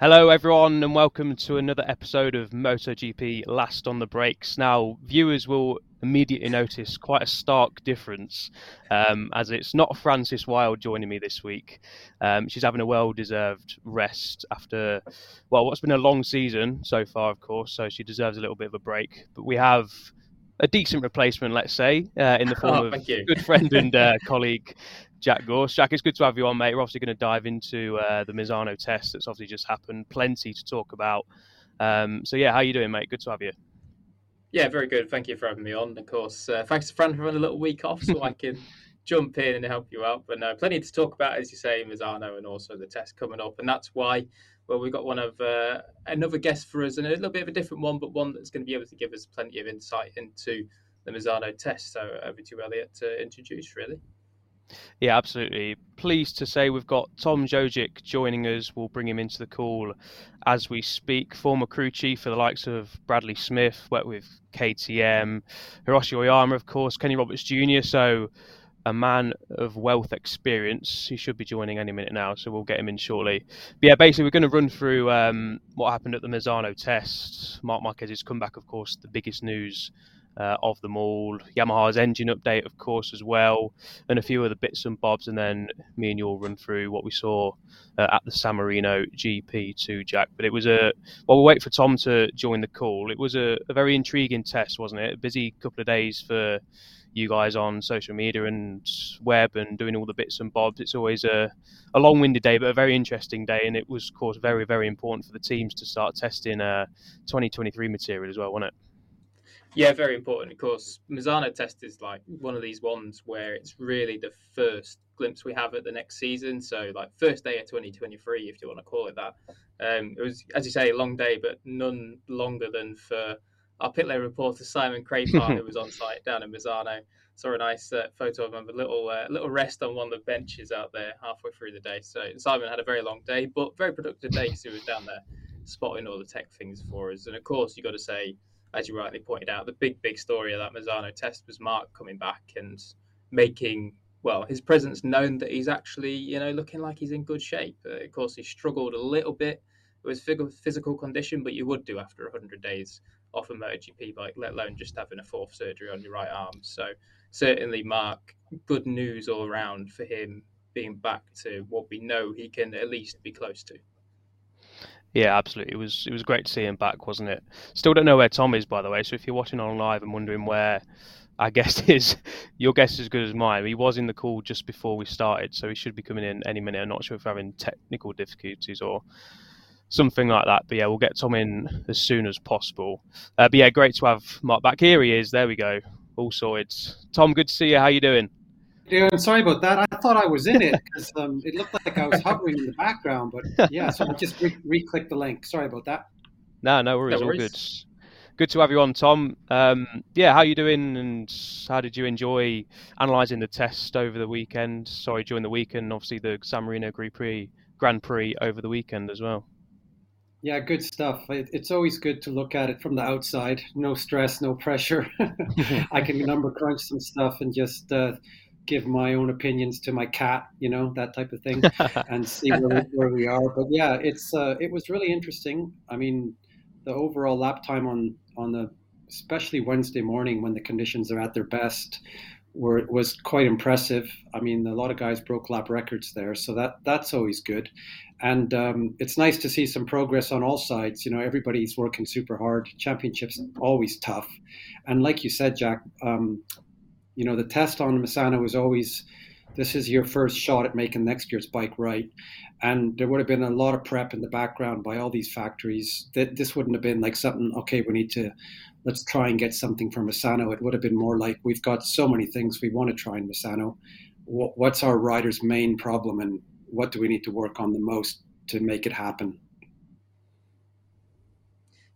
Hello, everyone, and welcome to another episode of MotoGP Last on the Brakes. Now, viewers will immediately notice quite a stark difference um, as it's not Frances Wilde joining me this week. Um, she's having a well deserved rest after, well, what's been a long season so far, of course, so she deserves a little bit of a break. But we have a decent replacement, let's say, uh, in the form Oh, of good friend and uh, colleague Jack Gorst. Jack, it's good to have you on, mate. We're obviously going to dive into uh, the Misano test that's obviously just happened. Plenty to talk about. Um, so yeah, how you doing, mate? Good to have you. Yeah, very good. Thank you for having me on. Of course, uh, thanks to Fran for having a little week off so I can jump in and help you out. But no, plenty to talk about, as you say, Misano and also the test coming up. And that's why, well, we've got one of uh, another guest for us and a little bit of a different one, but one that's going to be able to give us plenty of insight into the Misano test. So over to Elliott, to introduce, really. Yeah, absolutely. Pleased to say we've got Tom Jojic joining us. We'll bring him into the call as we speak. Former crew chief for the likes of Bradley Smith, worked with KTM, Hiroshi Aoyama, of course, Kenny Roberts Jr. So a man of wealth experience. He should be joining any minute now, so we'll get him in shortly. But yeah, basically, we're going to run through um, what happened at the Misano test. Marc Marquez's comeback, of course, the biggest news uh, of them all. Yamaha's engine update, of course, as well, and a few other bits and bobs. And then me and you will run through what we saw uh, at the San Marino GP too, Jack. But it was a while we wait for Tom to join the call. It was a, a very intriguing test, wasn't it? A busy couple of days for you guys on social media and web and doing all the bits and bobs. It's always a, a long winded day, but a very interesting day. And it was, of course, very, very important for the teams to start testing uh, 2023 material as well, wasn't it? Yeah, very important. Of course, Misano test is like one of these ones where it's really the first glimpse we have at the next season. So, like first day of 2023, if you want to call it that. Um, it was, as you say, a long day, but none longer than for our pit lane reporter Simon Crafar, who was on site down in Misano. Saw a nice uh, photo of him, a little uh, little rest on one of the benches out there halfway through the day. So Simon had a very long day, but very productive day because he was down there spotting all the tech things for us. And of course, you got to say as you rightly pointed out, the big, big story of that Misano test was Marc coming back and making, well, his presence known that he's actually, you know, looking like he's in good shape. Uh, of course, he struggled a little bit with physical condition, but you would do after 100 days off a MotoGP bike, let alone just having a fourth surgery on your right arm. So, certainly, Marc, good news all around for him being back to what we know he can at least be close to. Yeah, absolutely. It was it was great to see him back, wasn't it? Still don't know where Tom is, by the way. So if you're watching on live and wondering where our guest is, your guess is as good as mine. He was in the call just before we started, so he should be coming in any minute. I'm not sure if we're having technical difficulties or something like that. But yeah, we'll get Tom in as soon as possible. Uh, but yeah, great to have Marc back. Here he is. There we go. All sorted. Tom, good to see you. How you doing? Yeah, sorry about that. I thought I was in it because um, it looked like I was hovering in the background. But yeah, so I just re- re-clicked the link. Sorry about that. No, no worries. No All good. Good to have you on, Tom. Um, yeah, how are you doing, and how did you enjoy analysing the test over the weekend? Sorry, during the weekend, obviously the San Marino Grand Prix, Grand Prix over the weekend as well. Yeah, good stuff. It, it's always good to look at it from the outside. No stress, no pressure. I can number crunch some stuff and just uh, give my own opinions to my cat, you know, that type of thing, and see where we, where we are. But yeah, it's uh, it was really interesting. I mean, the overall lap time on on the especially Wednesday morning when the conditions are at their best were was quite impressive. I mean, a lot of guys broke lap records there, so that that's always good. And um, it's nice to see some progress on all sides. You know, everybody's working super hard. Championships always tough, and like you said, Jack, um, you know, the test on Misano was always this is your first shot at making next year's bike right. And there would have been a lot of prep in the background by all these factories. That this wouldn't have been like something. Okay, we need to let's try and get something from Misano. It would have been more like we've got so many things we want to try in Misano. What's our rider's main problem, and what do we need to work on the most to make it happen?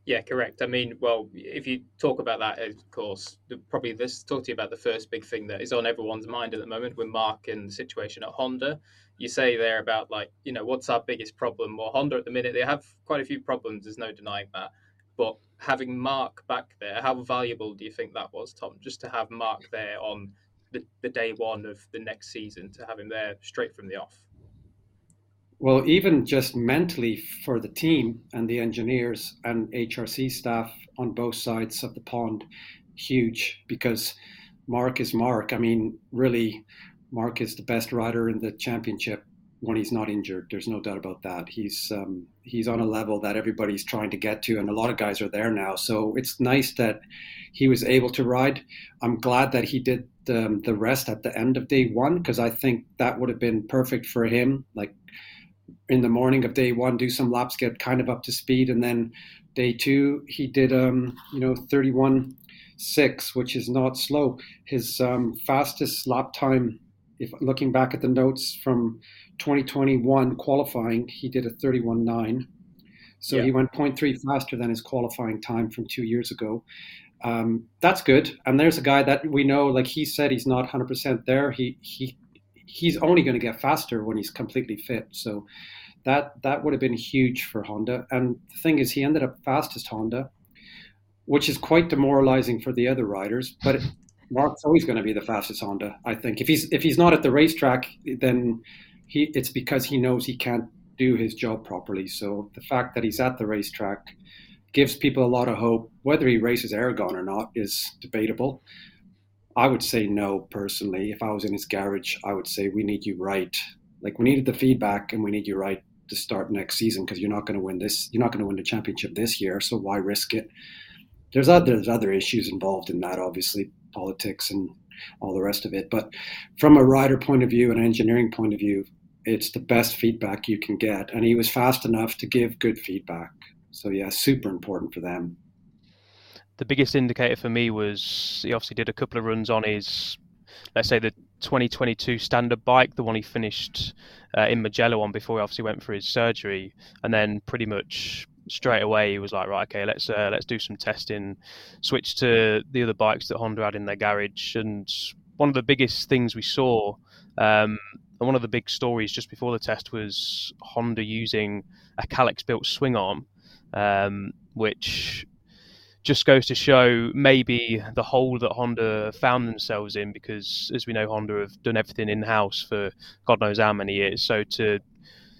Yeah, correct. I mean, well, if you talk about that, of course, probably this talk to you about the first big thing that is on everyone's mind at the moment with Marc and the situation at Honda. You say there about like, you know, what's our biggest problem? Well, Honda at the minute they have quite a few problems. There's no denying that. But having Marc back there, how valuable do you think that was, Tom? Just to have Marc there on the, the day one of the next season, to have him there straight from the off. Well, even just mentally for the team and the engineers and HRC staff on both sides of the pond, huge because Marc is Marc. I mean, really, Marc is the best rider in the championship when he's not injured. There's no doubt about that. He's um, he's on a level that everybody's trying to get to, and a lot of guys are there now. So it's nice that he was able to ride. I'm glad that he did the, the rest at the end of day one because I think that would have been perfect for him. Like in the morning of day one, do some laps, get kind of up to speed, and then day two he did um, you know 31 six, which is not slow. His um, fastest lap time, if looking back at the notes from 2021 qualifying, he did a 31.9. So yeah. he went 0.3 faster than his qualifying time from two years ago. Um, that's good. And there's a guy that we know, like he said, he's not 100% there. He he he's only going to get faster when he's completely fit. So that that would have been huge for Honda. And the thing is, he ended up fastest Honda, which is quite demoralizing for the other riders. But Marc's always going to be the fastest Honda, I think. If he's if he's not at the racetrack, then he it's because he knows he can't do his job properly. So the fact that he's at the racetrack gives people a lot of hope. Whether he races Aragon or not is debatable. I would say no personally. If I was in his garage, I would say we need you right. Like we needed the feedback and we need you right to start next season because you're not going to win this. You're not going to win the championship this year, so why risk it? There's other there's other issues involved in that, obviously politics and all the rest of it. But from a rider point of view, an engineering point of view, it's the best feedback you can get. And he was fast enough to give good feedback. So yeah, super important for them. The biggest indicator for me was he obviously did a couple of runs on his, let's say the 2022 standard bike, the one he finished uh, in Mugello on before he obviously went for his surgery, and then pretty much straight away he was like, right, okay, let's uh, let's do some testing, switch to the other bikes that Honda had in their garage, and one of the biggest things we saw um, and one of the big stories just before the test was Honda using a Kalex built swing arm, um, which just goes to show maybe the hole that Honda found themselves in because, as we know, Honda have done everything in house for God knows how many years. So to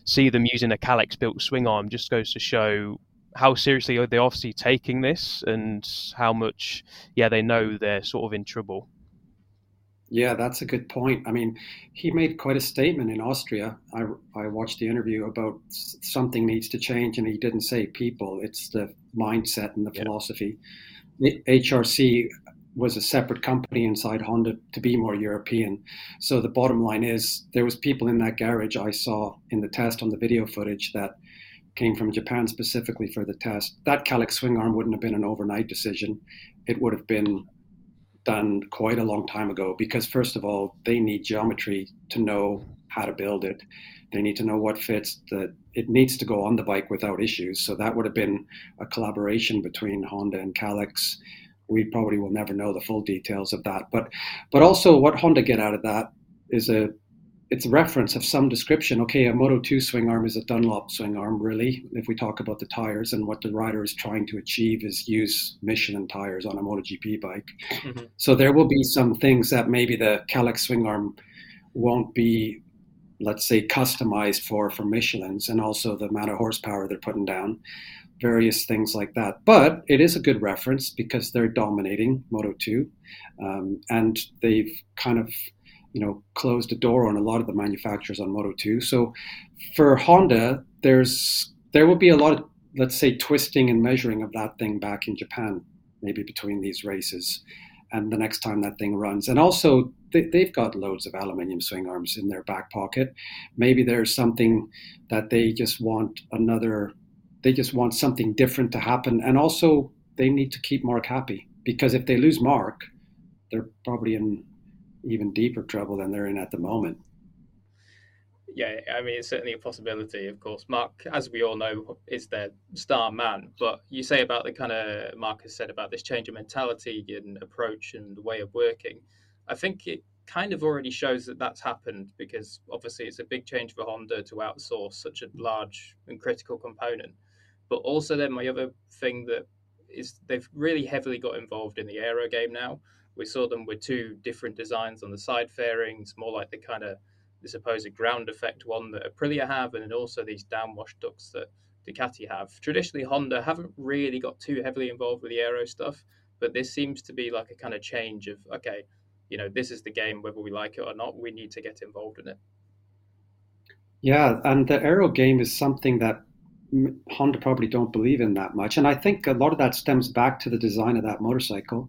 see them using a Kalex built swing arm just goes to show how seriously they're they obviously taking this and how much, yeah, they know they're sort of in trouble. Yeah, that's a good point. I mean, he made quite a statement in Austria. I, I watched the interview about something needs to change, and he didn't say people, it's the mindset and the yeah. philosophy. HRC was a separate company inside Honda to be more European. So the bottom line is there was people in that garage I saw in the test on the video footage that came from Japan specifically for the test. That Kalex swing arm wouldn't have been an overnight decision. It would have been done quite a long time ago because first of all they need geometry to know how to build it. They need to know what fits that it needs to go on the bike without issues. So that would have been a collaboration between honda and Kalex we probably will never know the full details of that. But but also what honda get out of that is a it's a reference of some description. Okay, a Moto 2 swing arm is a Dunlop swing arm, really. If we talk about the tires and what the rider is trying to achieve is use Michelin tires on a MotoGP bike. Mm-hmm. So there will be some things that maybe the Kalex swing arm won't be, let's say, customized for for Michelin's and also the amount of horsepower they're putting down, various things like that. But it is a good reference because they're dominating Moto 2 um, and they've kind of you know closed the door on a lot of the manufacturers on Moto 2. So for Honda, there's there will be a lot of let's say twisting and measuring of that thing back in Japan, maybe between these races, and the next time that thing runs. And also they, they've got loads of aluminium swing arms in their back pocket. Maybe there's something that they just want another. They just want something different to happen, and also they need to keep Marc happy because if they lose Marc, they're probably in even deeper trouble than they're in at the moment. Yeah, I mean, it's certainly a possibility, of course. Marc, as we all know, is their star man. But you say about the kind of Marc has said about this change of mentality and approach and the way of working. I think it kind of already shows that that's happened because obviously it's a big change for Honda to outsource such a large and critical component. But also, then my other thing that is they've really heavily got involved in the aero game now we saw them with two different designs on the side fairings, more like the kind of the supposed ground effect one that Aprilia have, and then also these downwash ducts that Ducati have. Traditionally, Honda haven't really got too heavily involved with the aero stuff, but this seems to be like a kind of change of okay, you know, this is the game, whether we like it or not, we need to get involved in it. Yeah, and the aero game is something that Honda probably don't believe in that much, and I think a lot of that stems back to the design of that motorcycle.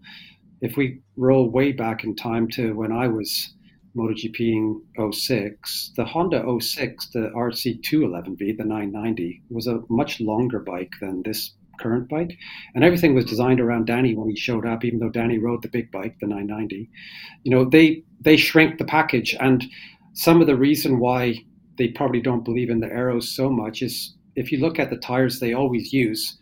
If we roll way back in time to when I was MotoGP in 06, the Honda 06, the RC211V, the 990, was a much longer bike than this current bike. And everything was designed around Dani when he showed up, even though Dani rode the big bike, the 990. You know, they they shrink the package. And some of the reason why they probably don't believe in the aeros so much is if you look at the tires they always use,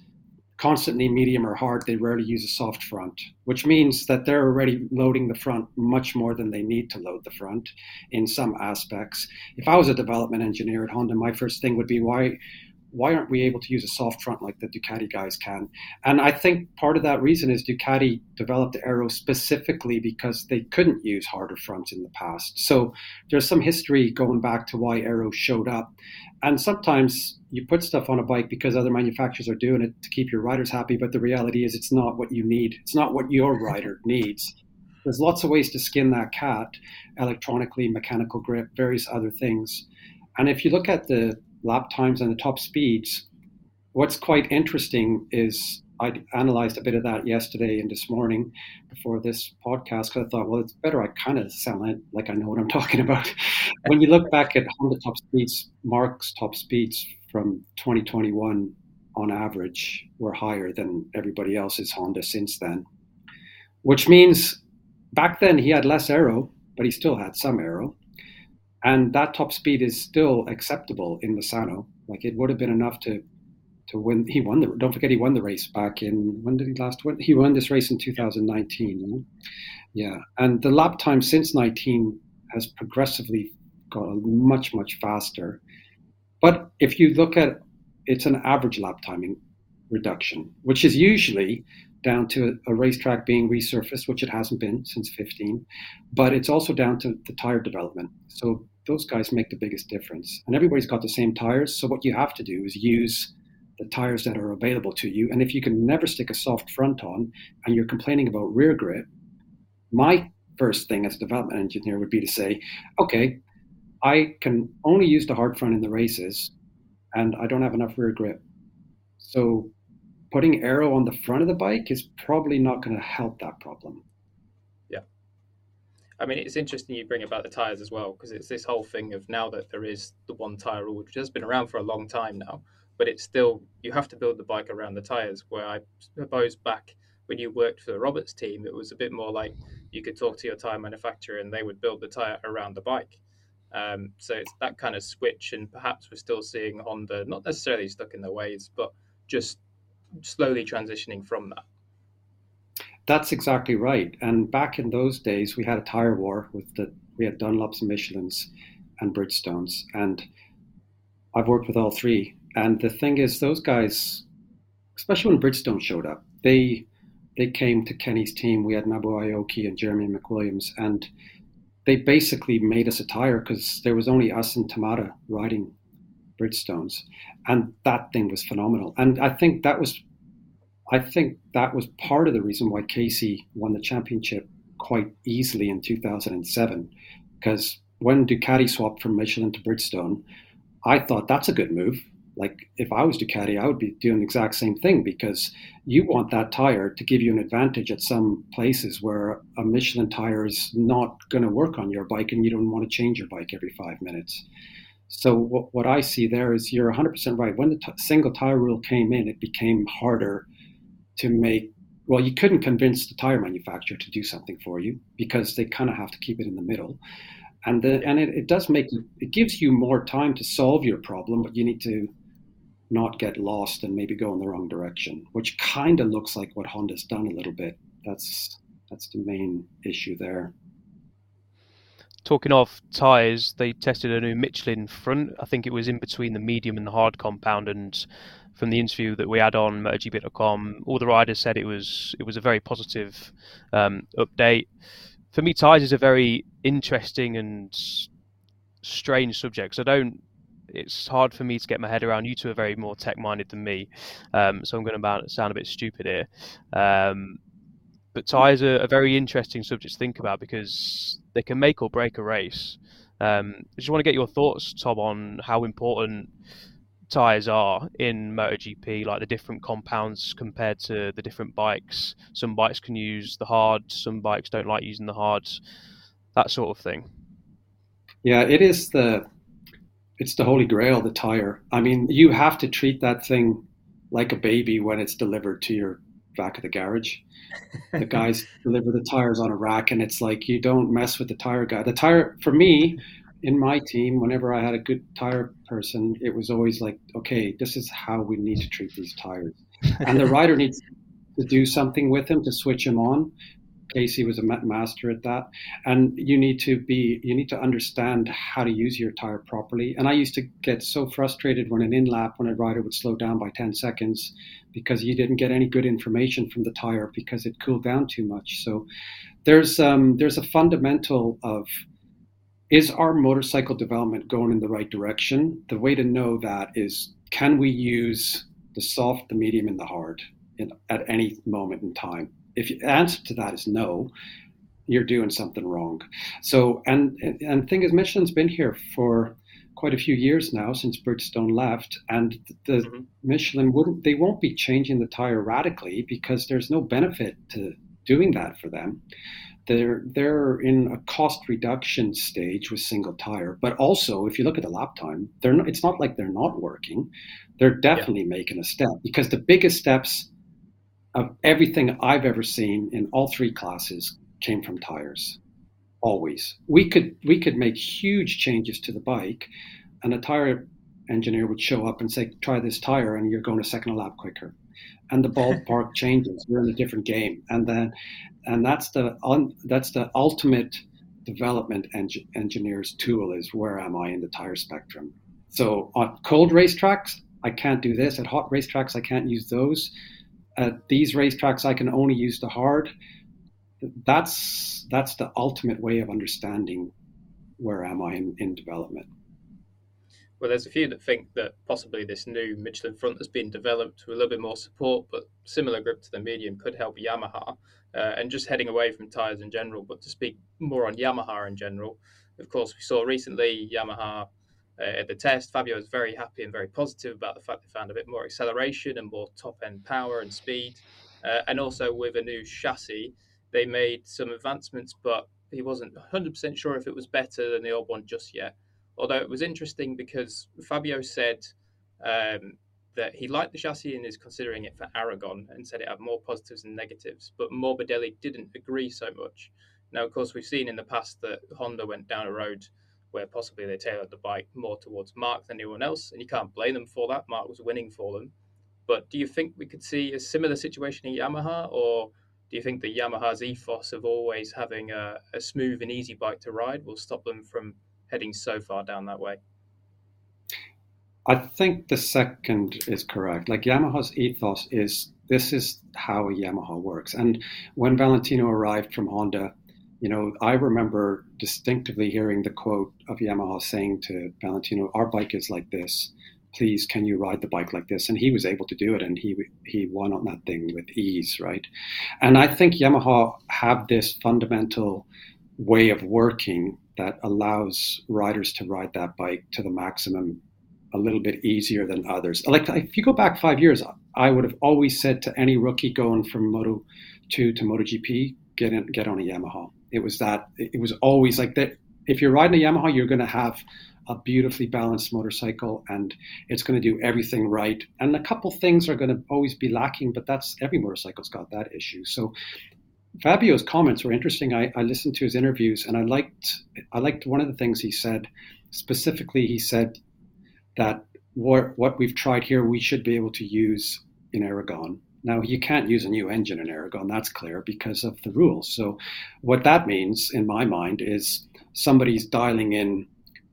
constantly medium or hard, they rarely use a soft front, which means that they're already loading the front much more than they need to load the front in some aspects. If I was a development engineer at Honda, my first thing would be why why aren't we able to use a soft front like the Ducati guys can? And I think part of that reason is Ducati developed the Aero specifically because they couldn't use harder fronts in the past. So there's some history going back to why Aero showed up. And sometimes you put stuff on a bike because other manufacturers are doing it to keep your riders happy, but the reality is it's not what you need. It's not what your rider needs. There's lots of ways to skin that cat electronically, mechanical grip, various other things. And if you look at the lap times and the top speeds. What's quite interesting is I analyzed a bit of that yesterday and this morning before this podcast because I thought, well, it's better I kind of sound like I know what I'm talking about. when you look back at Honda top speeds, Marc's top speeds from 2021 on average were higher than everybody else's Honda since then, which means back then he had less aero, but he still had some aero and that top speed is still acceptable in Misano. Like it would have been enough to to win. He won the. Don't forget, he won the race back in when did he last win? He won this race in 2019. Yeah, and the lap time since 19 has progressively got much much faster. But if you look at it's an average lap timing reduction, which is usually down to a, racetrack being resurfaced, which it hasn't been since 15, but it's also down to the tire development. So those guys make the biggest difference. And everybody's got the same tires. So what you have to do is use the tires that are available to you. And if you can never stick a soft front on and you're complaining about rear grip, my first thing as a development engineer would be to say, okay, I can only use the hard front in the races and I don't have enough rear grip. So putting aero on the front of the bike is probably not going to help that problem. I mean, it's interesting you bring about the tires as well because it's this whole thing of now that there is the one tire rule, which has been around for a long time now, but it's still you have to build the bike around the tires. Where I suppose back when you worked for the Roberts team, it was a bit more like you could talk to your tire manufacturer and they would build the tire around the bike. Um, so it's that kind of switch, and perhaps we're still seeing Honda not necessarily stuck in their ways, but just slowly transitioning from that. That's exactly right. And back in those days, we had a tire war with the we had Dunlops and Michelin's and Bridgestones, and I've worked with all three. And the thing is, those guys, especially when Bridgestone showed up, they they came to Kenny's team. We had Nobuo Aoki and Jeremy McWilliams, and they basically made us a tire because there was only us and Tamada riding Bridgestones, and that thing was phenomenal. And I think that was I think that was part of the reason why Casey won the championship quite easily in 2007. Because when Ducati swapped from Michelin to Bridgestone, I thought that's a good move. Like if I was Ducati, I would be doing the exact same thing because you want that tire to give you an advantage at some places where a Michelin tire is not going to work on your bike and you don't want to change your bike every five minutes. So what, what I see there is you're 100% right. When the t- single tire rule came in, it became harder to make well you couldn't convince the tire manufacturer to do something for you because they kind of have to keep it in the middle. And the, and it, it does make it gives you more time to solve your problem but you need to not get lost and maybe go in the wrong direction which kind of looks like what honda's done a little bit. That's that's the main issue there. Talking of tires they tested a new michelin front. I think it was in between the medium and the hard compound and from the interview that we had on MotoGP.com, all the riders said it was it was a very positive um, update. For me, tyres is a very interesting and strange subject. I don't. It's hard for me to get my head around. You two are very more tech-minded than me, um, so I'm going to sound a bit stupid here. Um, but tyres are a very interesting subject to think about because they can make or break a race. Um, I just want to get your thoughts, Tom, on how important tyres are in MotoGP, like the different compounds compared to the different bikes. Some bikes can use the hard, some bikes don't like using the hards, that sort of thing. Yeah, it is the it's the holy grail, the tire. I mean, you have to treat that thing like a baby when it's delivered to your back of the garage. The guys deliver the tires on a rack, and it's like you don't mess with the tire guy. The tire for me in my team, whenever I had a good tire person, it was always like, okay, this is how we need to treat these tires, and the rider needs to do something with them to switch them on. Casey was a master at that, and you need to be you need to understand how to use your tire properly. And I used to get so frustrated when an in lap when a rider would slow down by ten seconds because you didn't get any good information from the tire because it cooled down too much. So there's um, there's a fundamental of is our motorcycle development going in the right direction? The way to know that is can we use the soft, the medium, and the hard in, at any moment in time? If the answer to that is no, you're doing something wrong. So, and and thing is, Michelin's been here for quite a few years now since Bridgestone left, and the mm-hmm. Michelin wouldn't they won't be changing the tire radically because there's no benefit to doing that for them. They're they're in a cost reduction stage with single tire, but also if you look at the lap time, they're not, it's not like they're not working. They're definitely yeah. making a step because the biggest steps of everything I've ever seen in all three classes came from tires. Always, we could we could make huge changes to the bike, and a tire engineer would show up and say, "Try this tire, and you're going a second a lap quicker." And the ballpark changes. We're in a different game, and then, and that's the that's the ultimate development eng- engineer's tool is where am I in the tire spectrum. So on cold racetracks, I can't do this. At hot racetracks, I can't use those at these racetracks I can only use the hard. That's that's the ultimate way of understanding where am I in, in development. Well, there's a few that think that possibly this new Michelin front has been developed with a little bit more support, but similar grip to the medium could help Yamaha. Uh, and just heading away from tyres in general, but to speak more on Yamaha in general, of course, we saw recently Yamaha uh, at the test. Fabio was very happy and very positive about the fact they found a bit more acceleration and more top end power and speed. Uh, and also with a new chassis, they made some advancements, but he wasn't 100% sure if it was better than the old one just yet. Although it was interesting because Fabio said um, that he liked the chassis and is considering it for Aragon and said it had more positives and negatives, but Morbidelli didn't agree so much. Now, of course, we've seen in the past that Honda went down a road where possibly they tailored the bike more towards Marc than anyone else, and you can't blame them for that. Marc was winning for them. But do you think we could see a similar situation in Yamaha, or do you think the Yamaha's ethos of always having a, a smooth and easy bike to ride will stop them from heading so far down that way? I think the second is correct. Like Yamaha's ethos is this is how a Yamaha works. And when Valentino arrived from Honda, you know, I remember distinctively hearing the quote of Yamaha saying to Valentino, "Our bike is like this. Please, can you ride the bike like this?" And he was able to do it, and he he won on that thing with ease, right? And I think Yamaha have this fundamental way of working that allows riders to ride that bike to the maximum a little bit easier than others. Like if you go back five years, I would have always said to any rookie going from Moto two to MotoGP, get in, get on a Yamaha it was that it was always like that. If you're riding a Yamaha, you're going to have a beautifully balanced motorcycle and it's going to do everything right. And a couple things are going to always be lacking, but that's every motorcycle's got that issue. So Fabio's comments were interesting. I, I listened to his interviews and I liked I liked one of the things he said. Specifically, he said that what what we've tried here we should be able to use in Aragon now, you can't use a new engine in Aragon, that's clear because of the rules. So, what that means in my mind is somebody's dialing in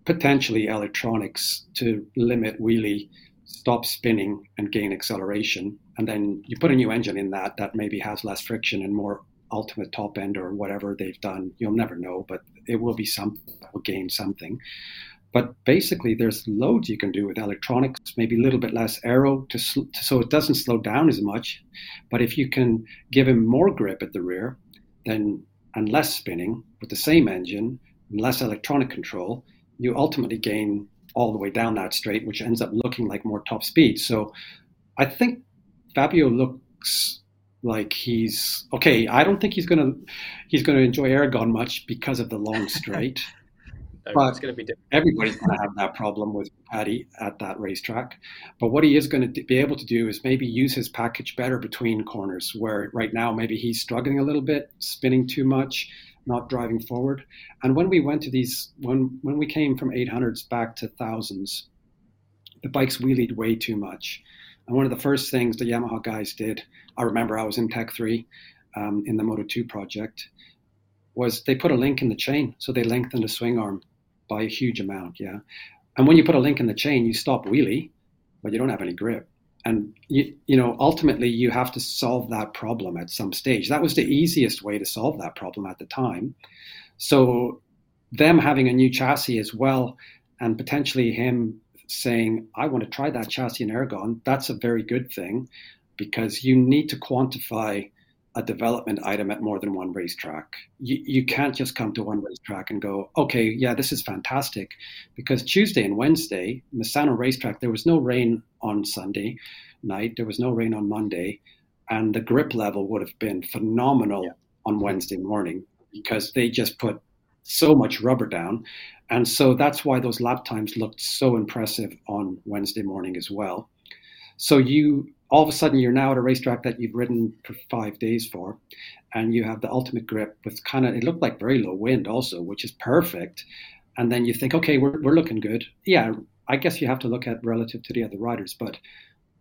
potentially electronics to limit wheelie, stop spinning, and gain acceleration. And then you put a new engine in that that maybe has less friction and more ultimate top end or whatever they've done. You'll never know, but it will be that will gain something. But basically, there's loads you can do with electronics, maybe a little bit less aero to, so it doesn't slow down as much. But if you can give him more grip at the rear, then and less spinning with the same engine and less electronic control, you ultimately gain all the way down that straight, which ends up looking like more top speed. So I think Fabio looks like he's okay. I don't think he's gonna he's gonna enjoy Aragon much because of the long straight. but it's going to be different. everybody's going to have that problem with Paddy at that racetrack. But what he is going to be able to do is maybe use his package better between corners, where right now maybe he's struggling a little bit, spinning too much, not driving forward. And when we went to these, when when we came from 800s back to thousands, the bikes wheelied way too much. And one of the first things the Yamaha guys did, I remember I was in Tech 3 um, in the Moto 2 project, was they put a link in the chain. So they lengthened the swing arm by a huge amount. Yeah. And when you put a link in the chain, you stop wheelie, but you don't have any grip. And you, you know, ultimately, you have to solve that problem at some stage. That was the easiest way to solve that problem at the time. So, them having a new chassis as well, and potentially him saying, "I want to try that chassis in Aragon," that's a very good thing, because you need to quantify a development item at more than one racetrack. You, you can't just come to one racetrack and go, okay, yeah, this is fantastic. Because Tuesday and Wednesday, Misano racetrack, there was no rain on Sunday night, there was no rain on Monday, and the grip level would have been phenomenal yeah. on Wednesday morning because they just put so much rubber down. And so that's why those lap times looked so impressive on Wednesday morning as well. So you all of a sudden you're now at a racetrack that you've ridden for five days for, and you have the ultimate grip with kind of it looked like very low wind also, which is perfect. And then you think, okay, we're we're looking good. Yeah, I guess you have to look at relative to the other riders, but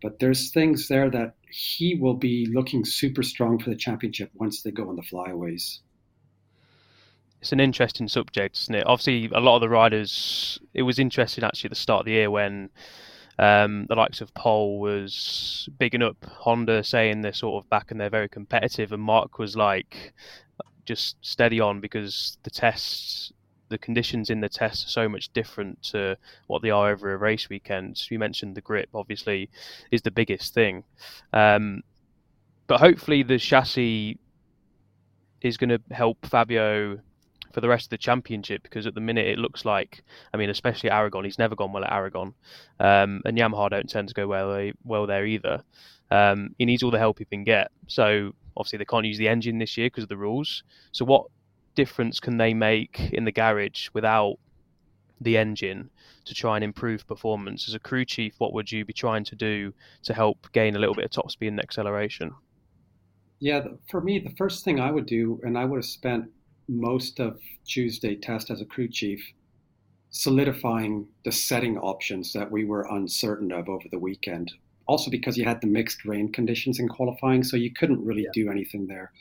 but there's things there that he will be looking super strong for the championship once they go on the flyaways. It's an interesting subject, isn't it? Obviously, a lot of the riders. It was interesting actually at the start of the year when um, the likes of Pol was bigging up Honda, saying they're sort of back and they're very competitive, and Marc was like, just steady on because the tests, the conditions in the test are so much different to what they are over a race weekend. You mentioned the grip, obviously, is the biggest thing, um, but hopefully the chassis is going to help Fabio for the rest of the championship because at the minute it looks like, I mean, especially Aragon, he's never gone well at Aragon, um, and Yamaha don't tend to go well well there either. Um, he needs all the help he can get. So obviously they can't use the engine this year because of the rules. So what difference can they make in the garage without the engine to try and improve performance? As a crew chief, what would you be trying to do to help gain a little bit of top speed and acceleration? Yeah, for me, the first thing I would do, and I would have spent most of Tuesday test as a crew chief, solidifying the setting options that we were uncertain of over the weekend. Also, because you had the mixed rain conditions in qualifying, so you couldn't really yeah. do anything there.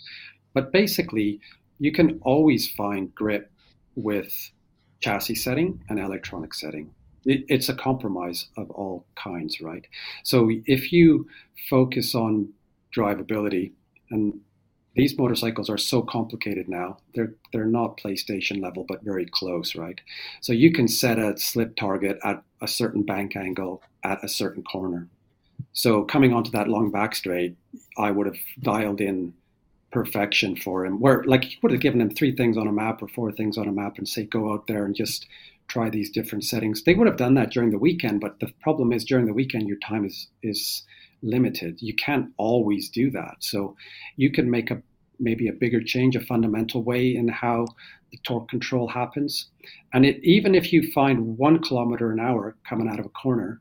But basically, you can always find grip with chassis setting and electronic setting. It, it's a compromise of all kinds, right? So if you focus on drivability, and these motorcycles are so complicated now. They're they're not PlayStation level, but very close, right? So you can set a slip target at a certain bank angle at a certain corner. So coming onto that long back straight, I would have dialed in perfection for him. Where like you would have given him three things on a map or four things on a map and say go out there and just try these different settings. They would have done that during the weekend, but the problem is during the weekend your time is is limited. You can't always do that. So you can make a maybe a bigger change, a fundamental way in how the torque control happens. And it, even if you find one kilometer an hour coming out of a corner,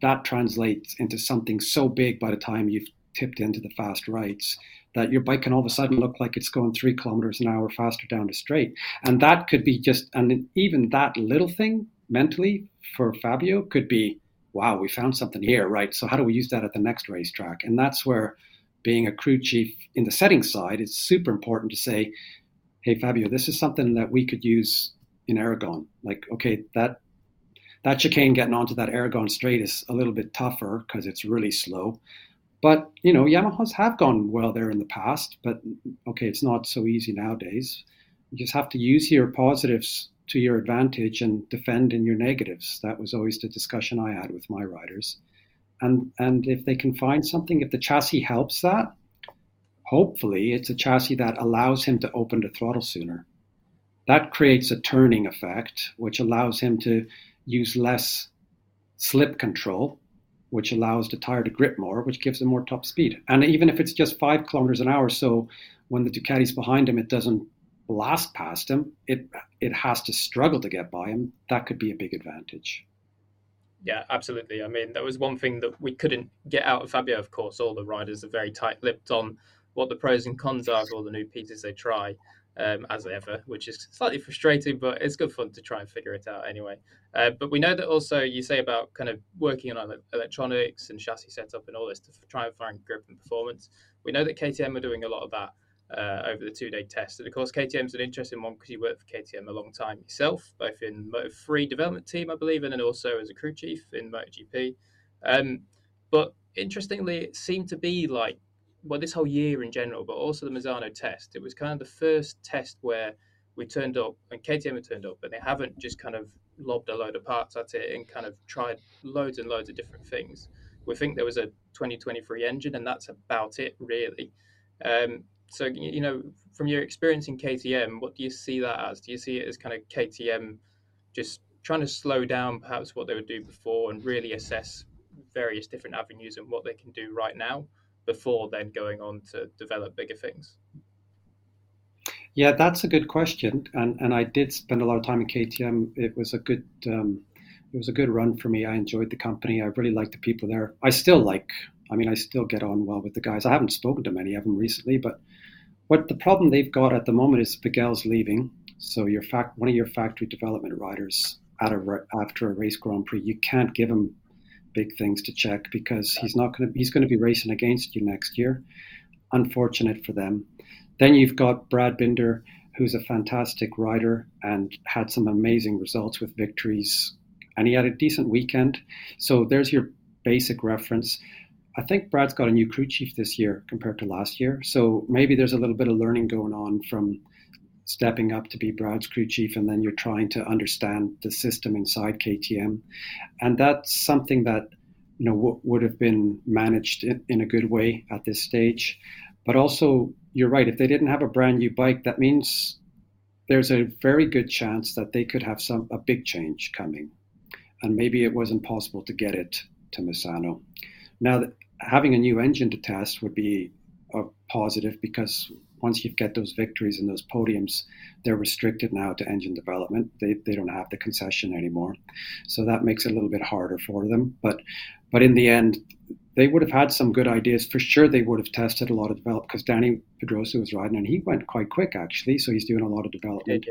that translates into something so big by the time you've tipped into the fast rights that your bike can all of a sudden look like it's going three kilometers an hour faster down the straight. And that could be just, and even that little thing mentally for Fabio could be wow, we found something here, right? So how do we use that at the next racetrack? And that's where being a crew chief in the setting side, it's super important to say, hey Fabio, this is something that we could use in Aragon. Like, okay, that that chicane getting onto that Aragon straight is a little bit tougher because it's really slow. But you know, Yamahas have gone well there in the past, but okay, it's not so easy nowadays. You just have to use your positives to your advantage and defend in your negatives. That was always the discussion I had with my riders. And and if they can find something, if the chassis helps that, hopefully it's a chassis that allows him to open the throttle sooner. That creates a turning effect, which allows him to use less slip control, which allows the tire to grip more, which gives him more top speed. And even if it's just five kilometers an hour, so when the Ducati's behind him, it doesn't blast past him, it it has to struggle to get by him. That could be a big advantage. Yeah, absolutely. I mean, that was one thing that we couldn't get out of Fabio. Of course, all the riders are very tight-lipped on what the pros and cons are of all the new pieces they try, um, as ever, which is slightly frustrating, but it's good fun to try and figure it out anyway. Uh, but we know that also you say about kind of working on electronics and chassis setup and all this to try and find grip and performance. We know that KTM are doing a lot of that uh, over the two day test. And of course, KTM is an interesting one because you worked for KTM a long time yourself, both in Moto 3 development team, I believe, and then also as a crew chief in MotoGP. Um, but interestingly, it seemed to be like, well, this whole year in general, but also the Misano test, it was kind of the first test where we turned up and KTM had turned up, and they haven't just kind of lobbed a load of parts at it and kind of tried loads and loads of different things. We think there was a 2023 engine, and that's about it, really. Um, so you know from your experience in KTM, what do you see that as? Do you see it as kind of KTM just trying to slow down perhaps what they would do before and really assess various different avenues and what they can do right now before then going on to develop bigger things? Yeah, that's a good question, and and I did spend a lot of time in KTM. It was a good um, it was a good run for me. I enjoyed the company. I really liked the people there. I still like. I mean, I still get on well with the guys. I haven't spoken to many of them recently, but what the problem they've got at the moment is Miguel's leaving. So your fact, one of your factory development riders at a, after a race Grand Prix, you can't give him big things to check because he's not going to he's going to be racing against you next year. Unfortunate for them. Then you've got Brad Binder, who's a fantastic rider and had some amazing results with victories, and he had a decent weekend. So there's your basic reference. I think Brad's got a new crew chief this year compared to last year. So maybe there's a little bit of learning going on from stepping up to be Brad's crew chief, and then you're trying to understand the system inside KTM. And that's something that you know w- would have been managed in, in a good way at this stage. But also, you're right. If they didn't have a brand new bike, that means there's a very good chance that they could have some a big change coming, and maybe it wasn't possible to get it to Misano. Now, having a new engine to test would be a positive because once you get those victories and those podiums, they're restricted now to engine development. They, they don't have the concession anymore. So that makes it a little bit harder for them. But but in the end, they would have had some good ideas. For sure, they would have tested a lot of development because Dani Pedrosa was riding and he went quite quick actually. So he's doing a lot of development.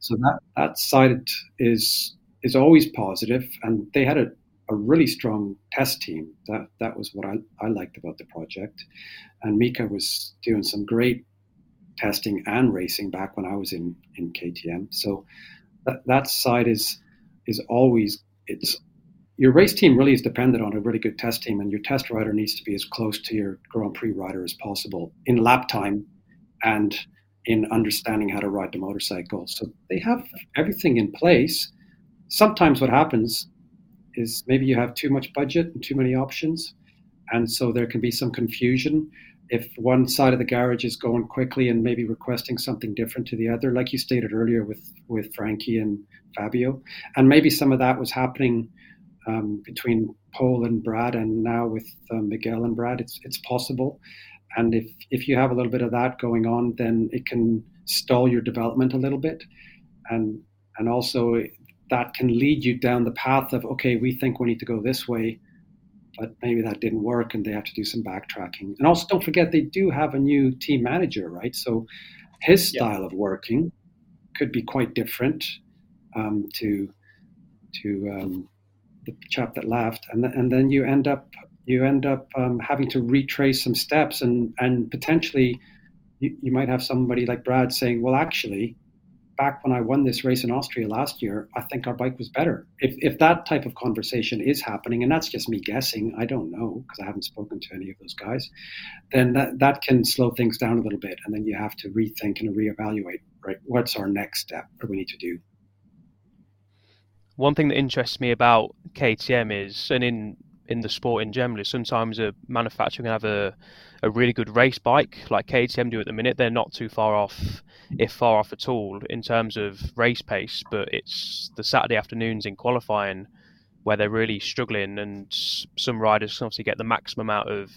So that that side is is always positive, and they had a a really strong test team. That that was what I, I liked about the project. And Mika was doing some great testing and racing back when I was in, in KTM. So that, that side is is always it's your race team really is dependent on a really good test team, and your test rider needs to be as close to your Grand Prix rider as possible in lap time and in understanding how to ride the motorcycle. So they have everything in place. Sometimes what happens is maybe you have too much budget and too many options, and so there can be some confusion. If one side of the garage is going quickly and maybe requesting something different to the other, like you stated earlier with with Frankie and Fabio, and maybe some of that was happening um, between Pol and Brad, and now with uh, Miguel and Brad, it's it's possible. And if if you have a little bit of that going on, then it can stall your development a little bit, and and also that can lead you down the path of okay, we think we need to go this way, but maybe that didn't work, and they have to do some backtracking. And also, don't forget they do have a new team manager, right? So his style of working could be quite different um, to to um, the chap that left, and th- and then you end up you end up um, having to retrace some steps, and and potentially you, you might have somebody like Brad saying, well, actually, back when I won this race in Austria last year, I think our bike was better. If, if that type of conversation is happening, and that's just me guessing, I don't know because I haven't spoken to any of those guys, then that, that can slow things down a little bit. And then you have to rethink and reevaluate, right? What's our next step? What do we need to do? one thing that interests me about KTM is, and in in the sport in general, sometimes a manufacturer can have a a really good race bike like KTM do at the minute. They're not too far off, if far off at all, in terms of race pace. But it's the Saturday afternoons in qualifying where they're really struggling, and some riders can obviously get the maximum out of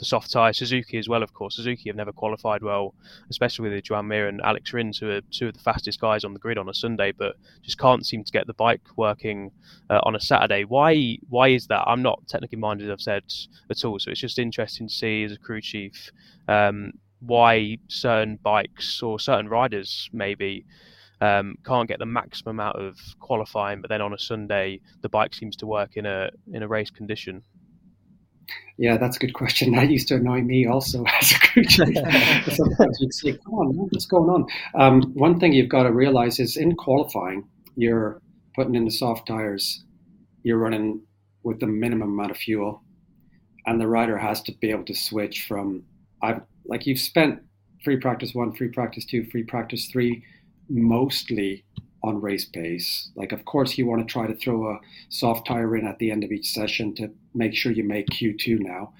the soft tyre. Suzuki as well, of course. Suzuki have never qualified well, especially with Joan Mir and Alex Rins, who are two of the fastest guys on the grid on a Sunday, but just can't seem to get the bike working uh, on a Saturday. Why? Why is that? I'm not technically minded, as I've said at all. So it's just interesting to see as a crew chief um, why certain bikes or certain riders maybe. Um, can't get the maximum out of qualifying, but then on a Sunday the bike seems to work in a in a race condition. Yeah, that's a good question. That used to annoy me also as a coach. Sometimes you'd say, "Come on, what's going on?" Um, one thing you've got to realize is in qualifying, you're putting in the soft tires, you're running with the minimum amount of fuel, and the rider has to be able to switch from. I've like you've spent free practice one, free practice two, free practice three, mostly on race pace. Like, of course, you want to try to throw a soft tire in at the end of each session to make sure you make Q2 now.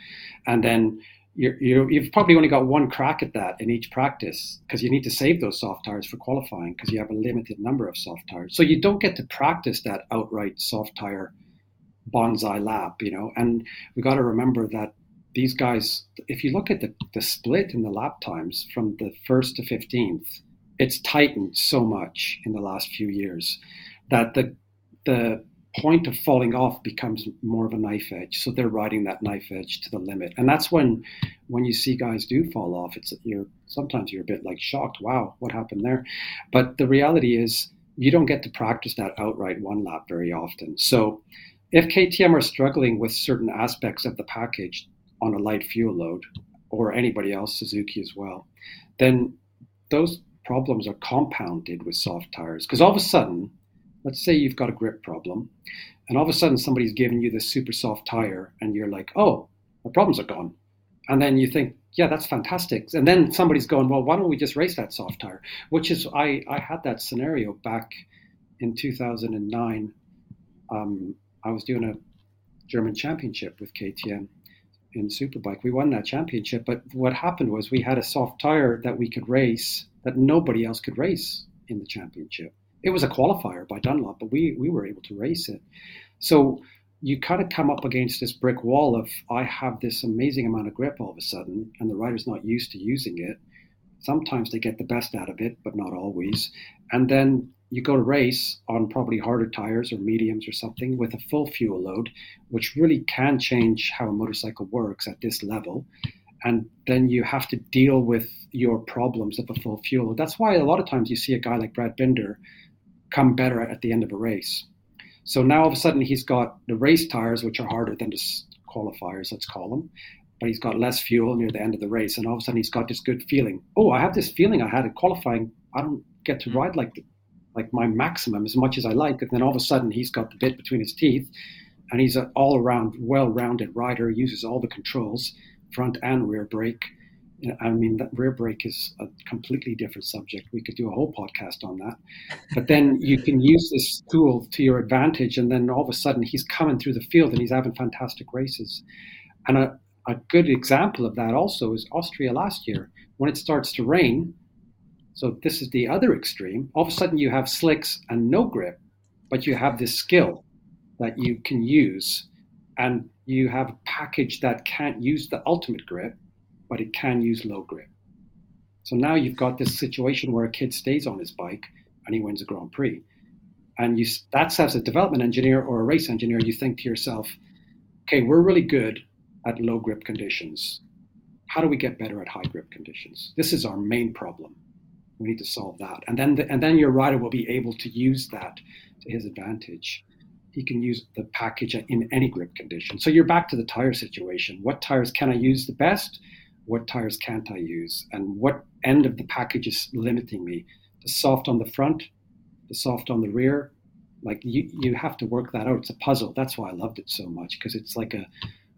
And then you're, you've probably only got one crack at that in each practice because you need to save those soft tires for qualifying because you have a limited number of soft tires. So you don't get to practice that outright soft tire bonsai lap, you know. And we got to remember that these guys, if you look at the, the split in the lap times from the first to 15th, it's tightened so much in the last few years that the the point of falling off becomes more of a knife edge. So they're riding that knife edge to the limit, and that's when when you see guys do fall off, it's you're sometimes you're a bit like shocked. Wow, what happened there? But the reality is you don't get to practice that outright one lap very often. So if KTM are struggling with certain aspects of the package on a light fuel load, or anybody else, Suzuki as well, then those problems are compounded with soft tires. Because all of a sudden, let's say you've got a grip problem, and all of a sudden somebody's giving you this super soft tire, and you're like, oh, my problems are gone. And then you think, yeah, that's fantastic. And then somebody's going, well, why don't we just race that soft tire? Which is, I, I had that scenario back in 2009. Um, I was doing a German championship with KTM in Superbike. We won that championship, but what happened was we had a soft tire that we could race that nobody else could race in the championship. It was a qualifier by Dunlop, but we we were able to race it. So you kind of come up against this brick wall of I have this amazing amount of grip all of a sudden, and the rider's not used to using it. Sometimes they get the best out of it, but not always. And then you go to race on probably harder tires or mediums or something with a full fuel load, which really can change how a motorcycle works at this level. And then you have to deal with your problems at the full fuel. That's why a lot of times you see a guy like Brad Binder come better at the end of a race. So now all of a sudden he's got the race tires, which are harder than the qualifiers, let's call them, but he's got less fuel near the end of the race, and all of a sudden he's got this good feeling. Oh, I have this feeling I had at qualifying. I don't get to ride like the, like my maximum as much as I like, and then all of a sudden he's got the bit between his teeth, and he's an all-around, well-rounded rider. Uses all the controls, front and rear brake I mean, that rear brake is a completely different subject. We could do a whole podcast on that. But then you can use this tool to your advantage, and then all of a sudden he's coming through the field and he's having fantastic races. And a, a good example of that also is Austria last year when it starts to rain. So this is the other extreme. All of a sudden you have slicks and no grip, but you have this skill that you can use, and you have a package that can't use the ultimate grip but it can use low grip. So now you've got this situation where a kid stays on his bike and he wins a Grand Prix. And you, that's as a development engineer or a race engineer, you think to yourself, okay, we're really good at low grip conditions. How do we get better at high grip conditions? This is our main problem. We need to solve that. And then, the, and then your rider will be able to use that to his advantage. He can use the package in any grip condition. So you're back to the tire situation. What tires can I use the best? What tires can't I use, and what end of the package is limiting me. The soft on the front, the soft on the rear. Like you, you have to work that out. It's a puzzle. That's why I loved it so much because it's like a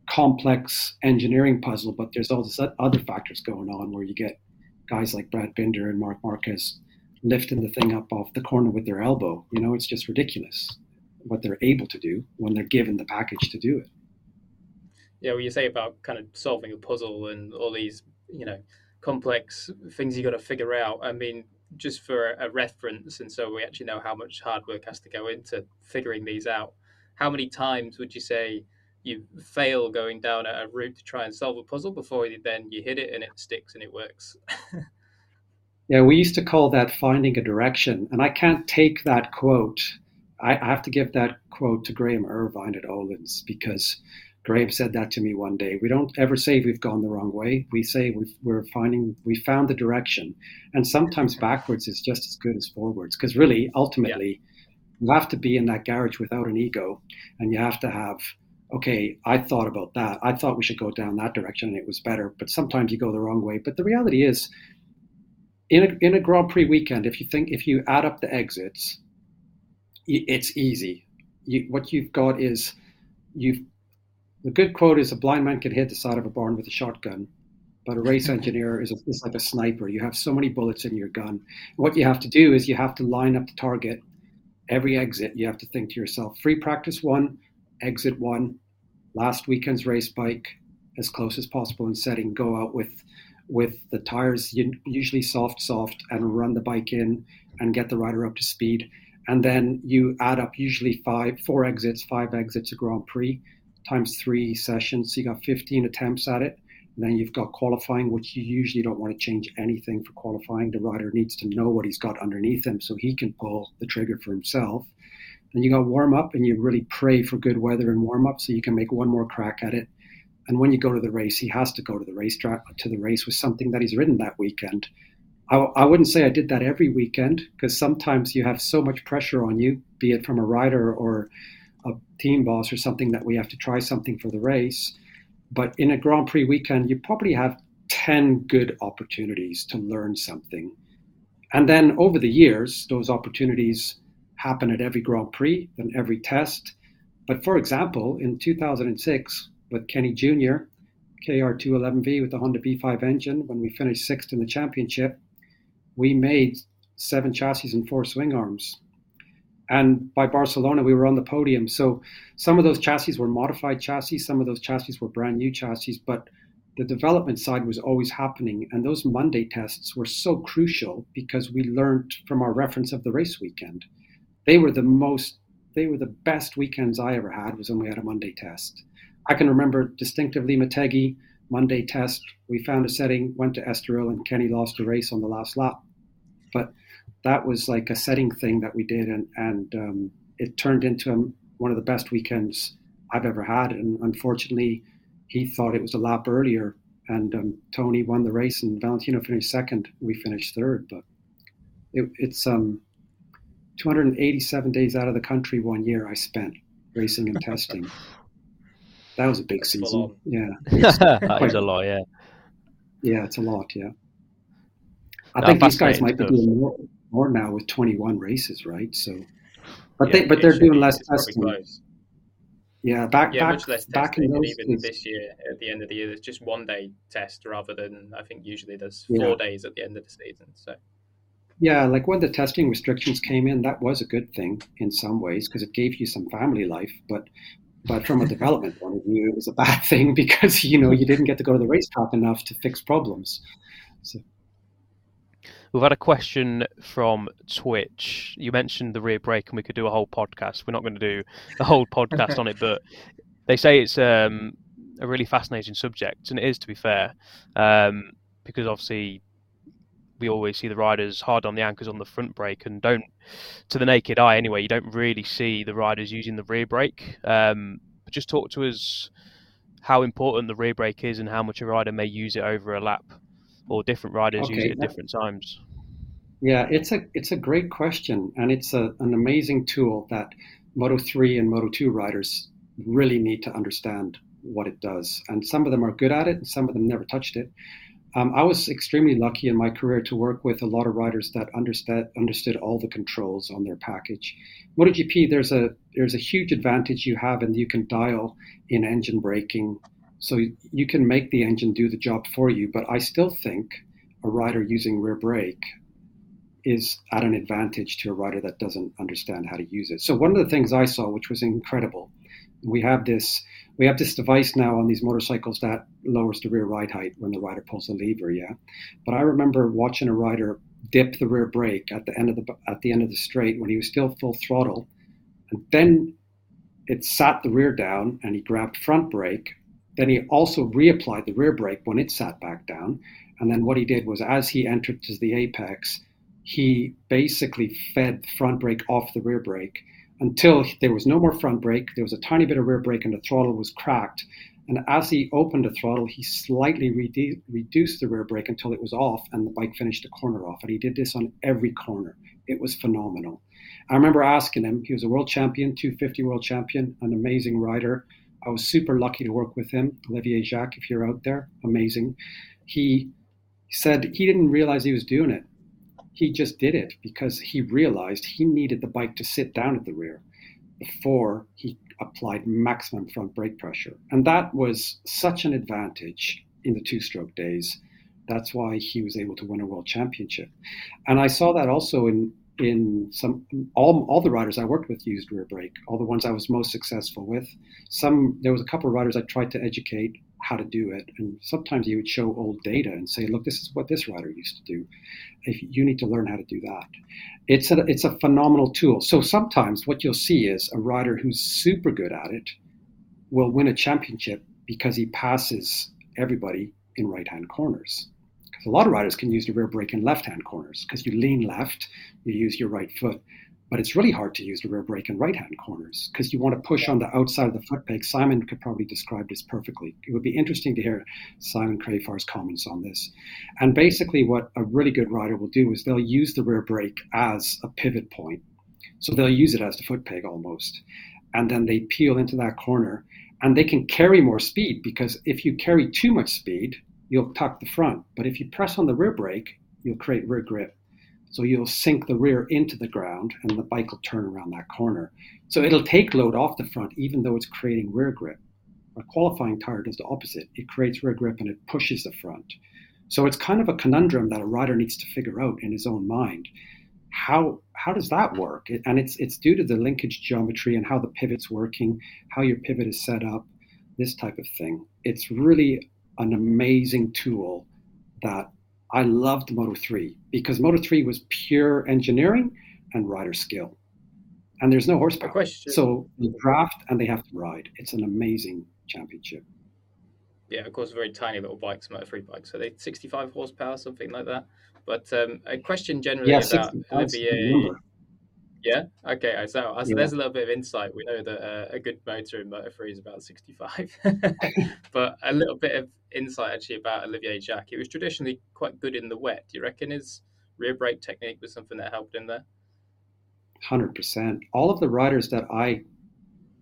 complex engineering puzzle. But there's all these other factors going on where you get guys like Brad Binder and Marc Marquez lifting the thing up off the corner with their elbow. You know, it's just ridiculous. what they're able to do when they're given the package to do it. Yeah, well, you say about kind of solving a puzzle and all these, you know, complex things you got to figure out. I mean, just for a reference, and so we actually know how much hard work has to go into figuring these out. How many times would you say you fail going down a route to try and solve a puzzle before then you hit it and it sticks and it works? yeah, we used to call that finding a direction, and I can't take that quote. I, I have to give that quote to Graham Irvine at Öhlins because Graham said that to me one day. We don't ever say we've gone the wrong way. We say we are finding, we found the direction. And sometimes backwards is just as good as forwards. Because really, ultimately, yeah. you have to be in that garage without an ego. And you have to have, okay, I thought about that. I thought we should go down that direction and it was better. But sometimes you go the wrong way. But the reality is, in a, in a Grand Prix weekend, if you think, if you add up the exits, it's easy. You, what you've got is, you've the good quote is a blind man can hit the side of a barn with a shotgun, but a race engineer is, a, is like a sniper. You have so many bullets in your gun. What you have to do is you have to line up the target. Every exit, you have to think to yourself free practice one, exit one, last weekend's race bike as close as possible in setting, go out with with the tires usually soft, soft, and run the bike in and get the rider up to speed. And then you add up usually five, four exits, five exits a Grand Prix times three sessions. So you got 15 attempts at it. And then you've got qualifying, which you usually don't want to change anything for qualifying. The rider needs to know what he's got underneath him so he can pull the trigger for himself. Then you got warm up, and you really pray for good weather and warm up so you can make one more crack at it. And when you go to the race, he has to go to the racetrack to the race with something that he's ridden that weekend. I, I wouldn't say I did that every weekend because sometimes you have so much pressure on you, be it from a rider or a team boss or something that we have to try something for the race. But in a Grand Prix weekend, you probably have 10 good opportunities to learn something. And then over the years, those opportunities happen at every Grand Prix and every test. But for example, in 2006, with Kenny Jr., KR211V with the Honda V5 engine, when we finished sixth in the championship, we made seven chassis and four swing arms and by Barcelona, we were on the podium. So some of those chassis were modified chassis, some of those chassis were brand new chassis, but the development side was always happening. And those Monday tests were so crucial because we learned from our reference of the race weekend. They were the most, they were the best weekends I ever had was when we had a Monday test. I can remember distinctively Motegi Monday test. We found a setting, went to Estoril, and Kenny lost a race on the last lap. But that was like a setting thing that we did, and and um, it turned into one of the best weekends I've ever had. And unfortunately, he thought it was a lap earlier, and um, Toni won the race, and Valentino finished second. We finished third, but it, it's um, 287 days out of the country one year I spent racing and testing. That was a big That's season. Yeah, that is a lot. Yeah, yeah, it's a lot. Yeah. I no, think these guys might be doing more, more now with 21 races, right? So, but yeah, they but they're doing less testing. Yeah, back yeah, back, back in those even days. this year at the end of the year, there's just one day test rather than I think usually there's four yeah. days at the end of the season. So. Yeah, like when the testing restrictions came in, that was a good thing in some ways because it gave you some family life. But but from a development point of view, it was a bad thing because you know you didn't get to go to the racetrack enough to fix problems. So We've had a question from Twitch. You mentioned the rear brake, and we could do a whole podcast. We're not going to do a whole podcast on it, but they say it's um, a really fascinating subject, and it is, to be fair, um, because obviously we always see the riders hard on the anchors on the front brake, and don't, to the naked eye anyway, you don't really see the riders using the rear brake. Um, but just talk to us how important the rear brake is and how much a rider may use it over a lap or different riders okay, use it at different times? Yeah, it's a it's a great question, and it's a, an amazing tool that Moto three and Moto two riders really need to understand what it does. And some of them are good at it, and some of them never touched it. Um, I was extremely lucky in my career to work with a lot of riders that understood understood all the controls on their package. MotoGP, there's a there's a huge advantage you have, and you can dial in engine braking, so you can make the engine do the job for you, but I still think a rider using rear brake is at an advantage to a rider that doesn't understand how to use it. So one of the things I saw, which was incredible, we have this we have this device now on these motorcycles that lowers the rear ride height when the rider pulls the lever, yeah. But I remember watching a rider dip the rear brake at the end of the at the end of the straight when he was still full throttle, and then it sat the rear down and he grabbed front brake. Then he also reapplied the rear brake when it sat back down. And then what he did was, as he entered to the apex, he basically fed the front brake off the rear brake until there was no more front brake. There was a tiny bit of rear brake, and the throttle was cracked. And as he opened the throttle, he slightly redu- reduced the rear brake until it was off, and the bike finished the corner off. And he did this on every corner. It was phenomenal. I remember asking him, he was a world champion, 250 world champion, an amazing rider. I was super lucky to work with him. Olivier Jacques, if you're out there, amazing. He said he didn't realize he was doing it he just did it because he realized he needed the bike to sit down at the rear before he applied maximum front brake pressure. And that was such an advantage in the two stroke days. That's why he was able to win a world championship. And I saw that also in in some all, all the riders I worked with used rear brake, all the ones I was most successful with. Some there was a couple of riders I tried to educate how to do it. And sometimes you would show old data and say, look, this is what this rider used to do. If you need to learn how to do that. It's a, it's a phenomenal tool. So sometimes what you'll see is a rider who's super good at it will win a championship because he passes everybody in right hand corners. A lot of riders can use the rear brake in left hand corners because you lean left, you use your right foot. But it's really hard to use the rear brake in right hand corners because you want to push on the outside of the foot peg. Simon could probably describe this perfectly. It would be interesting to hear Simon Crafar's comments on this. And basically, what a really good rider will do is they'll use the rear brake as a pivot point. So they'll use it as the foot peg almost. And then they peel into that corner and they can carry more speed because if you carry too much speed, you'll tuck the front. But if you press on the rear brake, you'll create rear grip. So you'll sink the rear into the ground and the bike will turn around that corner. So it'll take load off the front, even though it's creating rear grip. A qualifying tire does the opposite. It creates rear grip and it pushes the front. So it's kind of a conundrum that a rider needs to figure out in his own mind. How how does that work? And it's it's due to the linkage geometry and how the pivot's working, how your pivot is set up, this type of thing. It's really an amazing tool that I loved Moto 3 because Moto 3 was pure engineering and rider skill. And there's no horsepower. So they draft and they have to ride. It's an amazing championship. Yeah, of course, very tiny little bikes, Moto 3 bikes. So they 65 horsepower, something like that. But um, a question generally yeah, about Olivier. Yeah. Okay. So, so yeah. there's a little bit of insight. We know that uh, a good motor in Moto 3 is about 65, but a little bit of insight actually about Olivier Jacques. It was traditionally quite good in the wet. Do you reckon his rear brake technique was something that helped him there? Hundred percent. All of the riders that I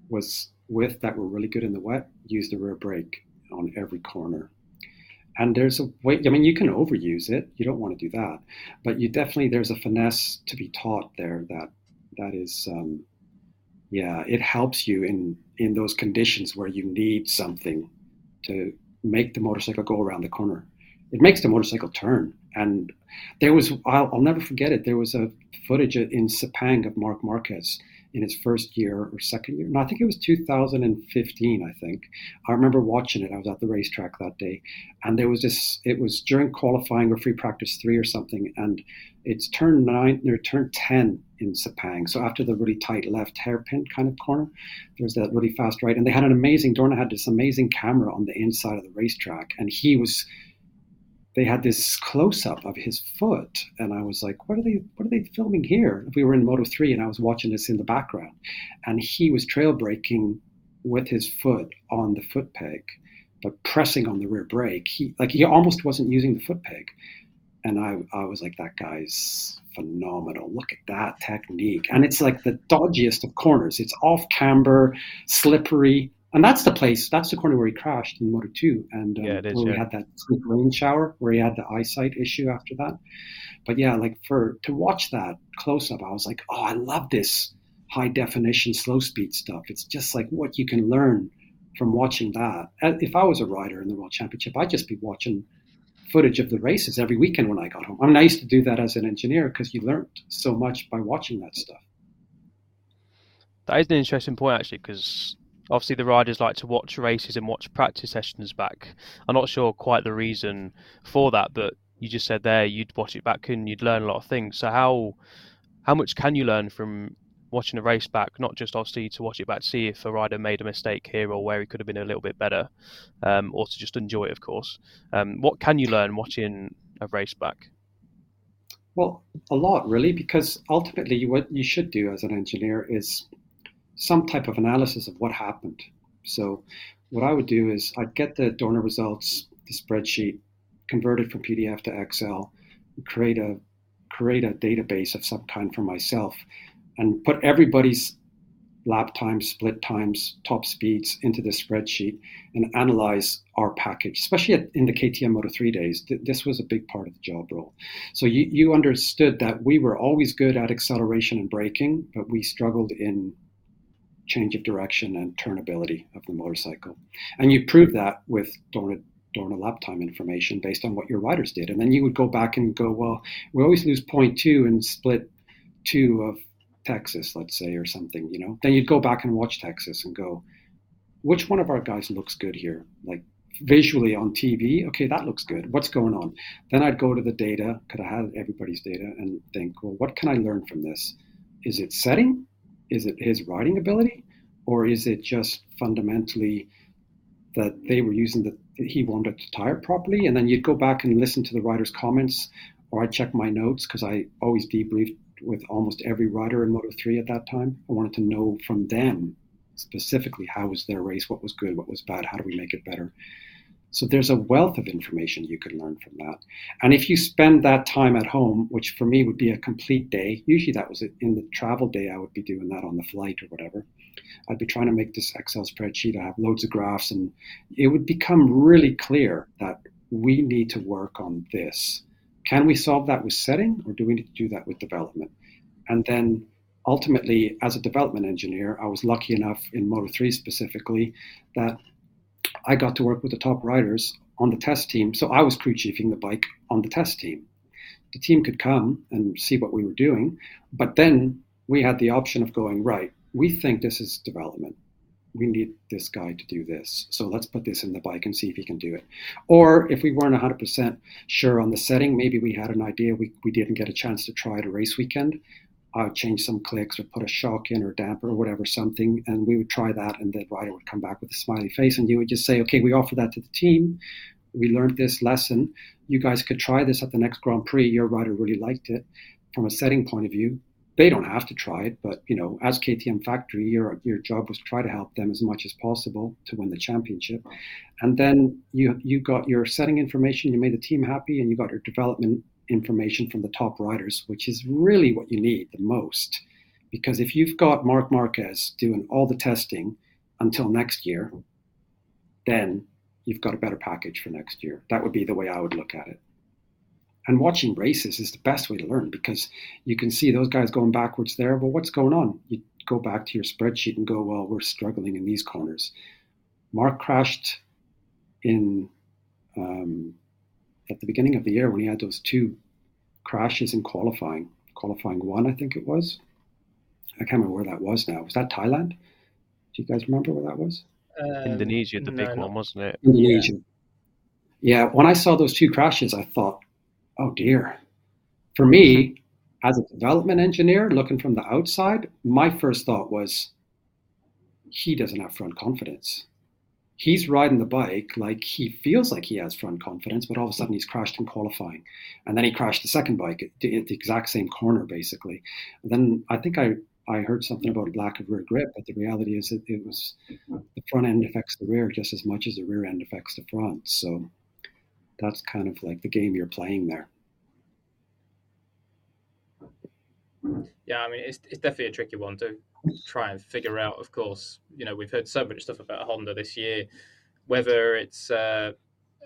was with that were really good in the wet used the rear brake on every corner. And there's a way. I mean, you can overuse it. You don't want to do that, but you definitely there's a finesse to be taught there that that is um, yeah it helps you in in those conditions where you need something to make the motorcycle go around the corner. It makes the motorcycle turn. And there was I'll, I'll never forget it. There was a footage in sepang of Marc Marquez in his first year or second year. No, I think it was 2015. I think I remember watching it. I was at the racetrack that day, and there was this. It was during qualifying or free practice three or something, and it's turn nine or turn ten in Sepang. So after the really tight left hairpin kind of corner, there's that really fast right, and they had an amazing. Dorna had this amazing camera on the inside of the racetrack, and he was they had this close up of his foot, and I was like, "What are they? What are they filming here?" We were in Moto three, and I was watching this in the background, and he was trail braking with his foot on the foot peg, but pressing on the rear brake. He like he almost wasn't using the foot peg, and I I was like, "That guy's phenomenal! Look at that technique!" And it's like the dodgiest of corners. It's off camber, slippery, and that's the place. That's the corner where he crashed in Moto Two, and um, yeah, where yeah. we had that rain shower, where he had the eyesight issue after that. But yeah, like for to watch that close up, I was like, oh, I love this high definition, slow speed stuff. It's just like what you can learn from watching that. If I was a rider in the World Championship, I'd just be watching footage of the races every weekend when I got home. I mean, I used to do that as an engineer because you learned so much by watching that stuff. That is an interesting point, actually, because obviously the riders like to watch races and watch practice sessions back. I'm not sure quite the reason for that, but you just said there you'd watch it back and you'd learn a lot of things. So how how much can you learn from watching a race back? Not just obviously to watch it back to see if a rider made a mistake here or where he could have been a little bit better, um, or to just enjoy it, of course. Um, what can you learn watching a race back? Well, a lot really, because ultimately what you should do as an engineer is some type of analysis of what happened. So what I would do is I'd get the Dorna results, the spreadsheet, convert it from PDF to Excel, create a create a database of some kind for myself, and put everybody's lap times, split times, top speeds into the spreadsheet and analyze our package, especially in the KTM Moto 3 days. This was a big part of the job role. So you, you understood that we were always good at acceleration and braking, but we struggled in change of direction and turnability of the motorcycle. And you prove that with Dorna, Dorna lap time information based on what your riders did. And then you would go back and go, well, we always lose two and split two of Texas, let's say, or something, you know. Then you'd go back and watch Texas and go, which one of our guys looks good here? Like visually on TV, okay, that looks good. What's going on? Then I'd go to the data, could I had everybody's data, and think, well, what can I learn from this? Is it setting? Is it his writing ability, or is it just fundamentally that they were using the he wanted to tire properly? And then you'd go back and listen to the writer's comments, or I'd check my notes because I always debriefed with almost every rider in Moto 3 at that time. I wanted to know from them specifically how was their race, what was good, what was bad, how do we make it better. So there's a wealth of information you can learn from that. And if you spend that time at home, which for me would be a complete day, usually that was in the travel day, I would be doing that on the flight or whatever. I'd be trying to make this Excel spreadsheet. I have loads of graphs, and it would become really clear that we need to work on this. Can we solve that with setting, or do we need to do that with development? And then ultimately, as a development engineer, I was lucky enough in Moto 3 specifically that I got to work with the top riders on the test team. So I was crew chiefing the bike on the test team. The team could come and see what we were doing, but then we had the option of going, right, we think this is development. We need this guy to do this. So let's put this in the bike and see if he can do it. Or if we weren't 100% sure on the setting, maybe we had an idea we, we didn't get a chance to try at a race weekend. I would change some clicks or put a shock in or damper or whatever, something, and we would try that, and the rider would come back with a smiley face, and you would just say, okay, we offer that to the team. We learned this lesson. You guys could try this at the next Grand Prix. Your rider really liked it. From a setting point of view, they don't have to try it, but you know, as KTM factory, your your job was to try to help them as much as possible to win the championship. And then you you got your setting information, you made the team happy, and you got your development information from the top riders, which is really what you need the most. Because if you've got Marc Marquez doing all the testing until next year, then you've got a better package for next year. That would be the way I would look at it. And watching races is the best way to learn because you can see those guys going backwards there. Well, what's going on? You go back to your spreadsheet and go, well, we're struggling in these corners. Marc crashed in um, at the beginning of the year when he had those two crashes in qualifying, qualifying one, I think it was. I can't remember where that was now. Was that Thailand? Do you guys remember where that was? Um, Indonesia, the no, big one, wasn't it? Indonesia. Yeah. yeah, when I saw those two crashes, I thought, oh dear. For me, as a development engineer looking from the outside, my first thought was, he doesn't have front confidence he's riding the bike like he feels like he has front confidence, but all of a sudden he's crashed in qualifying. And then he crashed the second bike at the exact same corner, basically. And then I think I, I heard something about lack of rear grip, but the reality is that it was the front end affects the rear just as much as the rear end affects the front. So that's kind of like the game you're playing there. Yeah, I mean, it's, it's definitely a tricky one to try and figure out. Of course, you know, we've heard so much stuff about Honda this year, whether it's uh,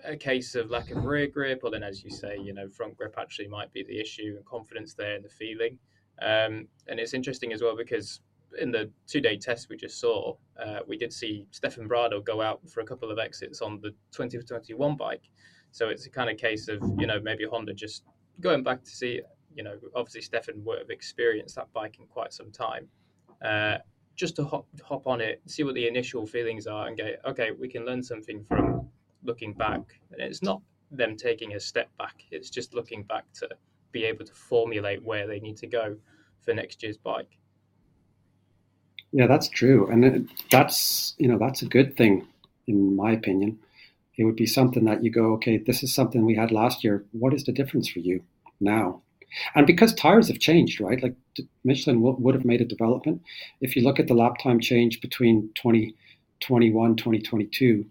a case of lack of rear grip, or then, as you say, you know, front grip actually might be the issue, and confidence there and the feeling. Um, and it's interesting as well because in the two day test we just saw, uh, we did see Stefan Bradl go out for a couple of exits on the 2021 bike. So it's a kind of case of, you know, maybe Honda just going back to see, you know, obviously Stefan would have experienced that bike in quite some time. Uh, just to hop, hop on it, see what the initial feelings are, and go, okay, we can learn something from looking back. And it's not them taking a step back; it's just looking back to be able to formulate where they need to go for next year's bike. Yeah, that's true, and that's you know that's a good thing, in my opinion. It would be something that you go, okay, this is something we had last year. What is the difference for you now? And because tires have changed, right? Like Michelin would have made a development. If you look at the lap time change between 2021, 2022,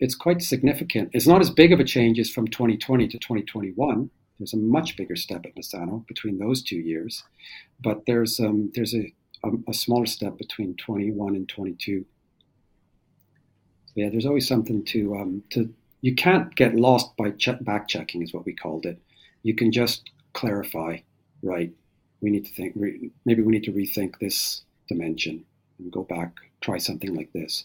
it's quite significant. It's not as big of a change as from 2020 to 2021. There's a much bigger step at Misano between those two years, but there's um, there's a, a, a smaller step between 21 and 22. So yeah, there's always something to um, to. You can't get lost by back checking, is what we called it. You can just clarify, right? We need to think, re- maybe we need to rethink this dimension and go back, try something like this.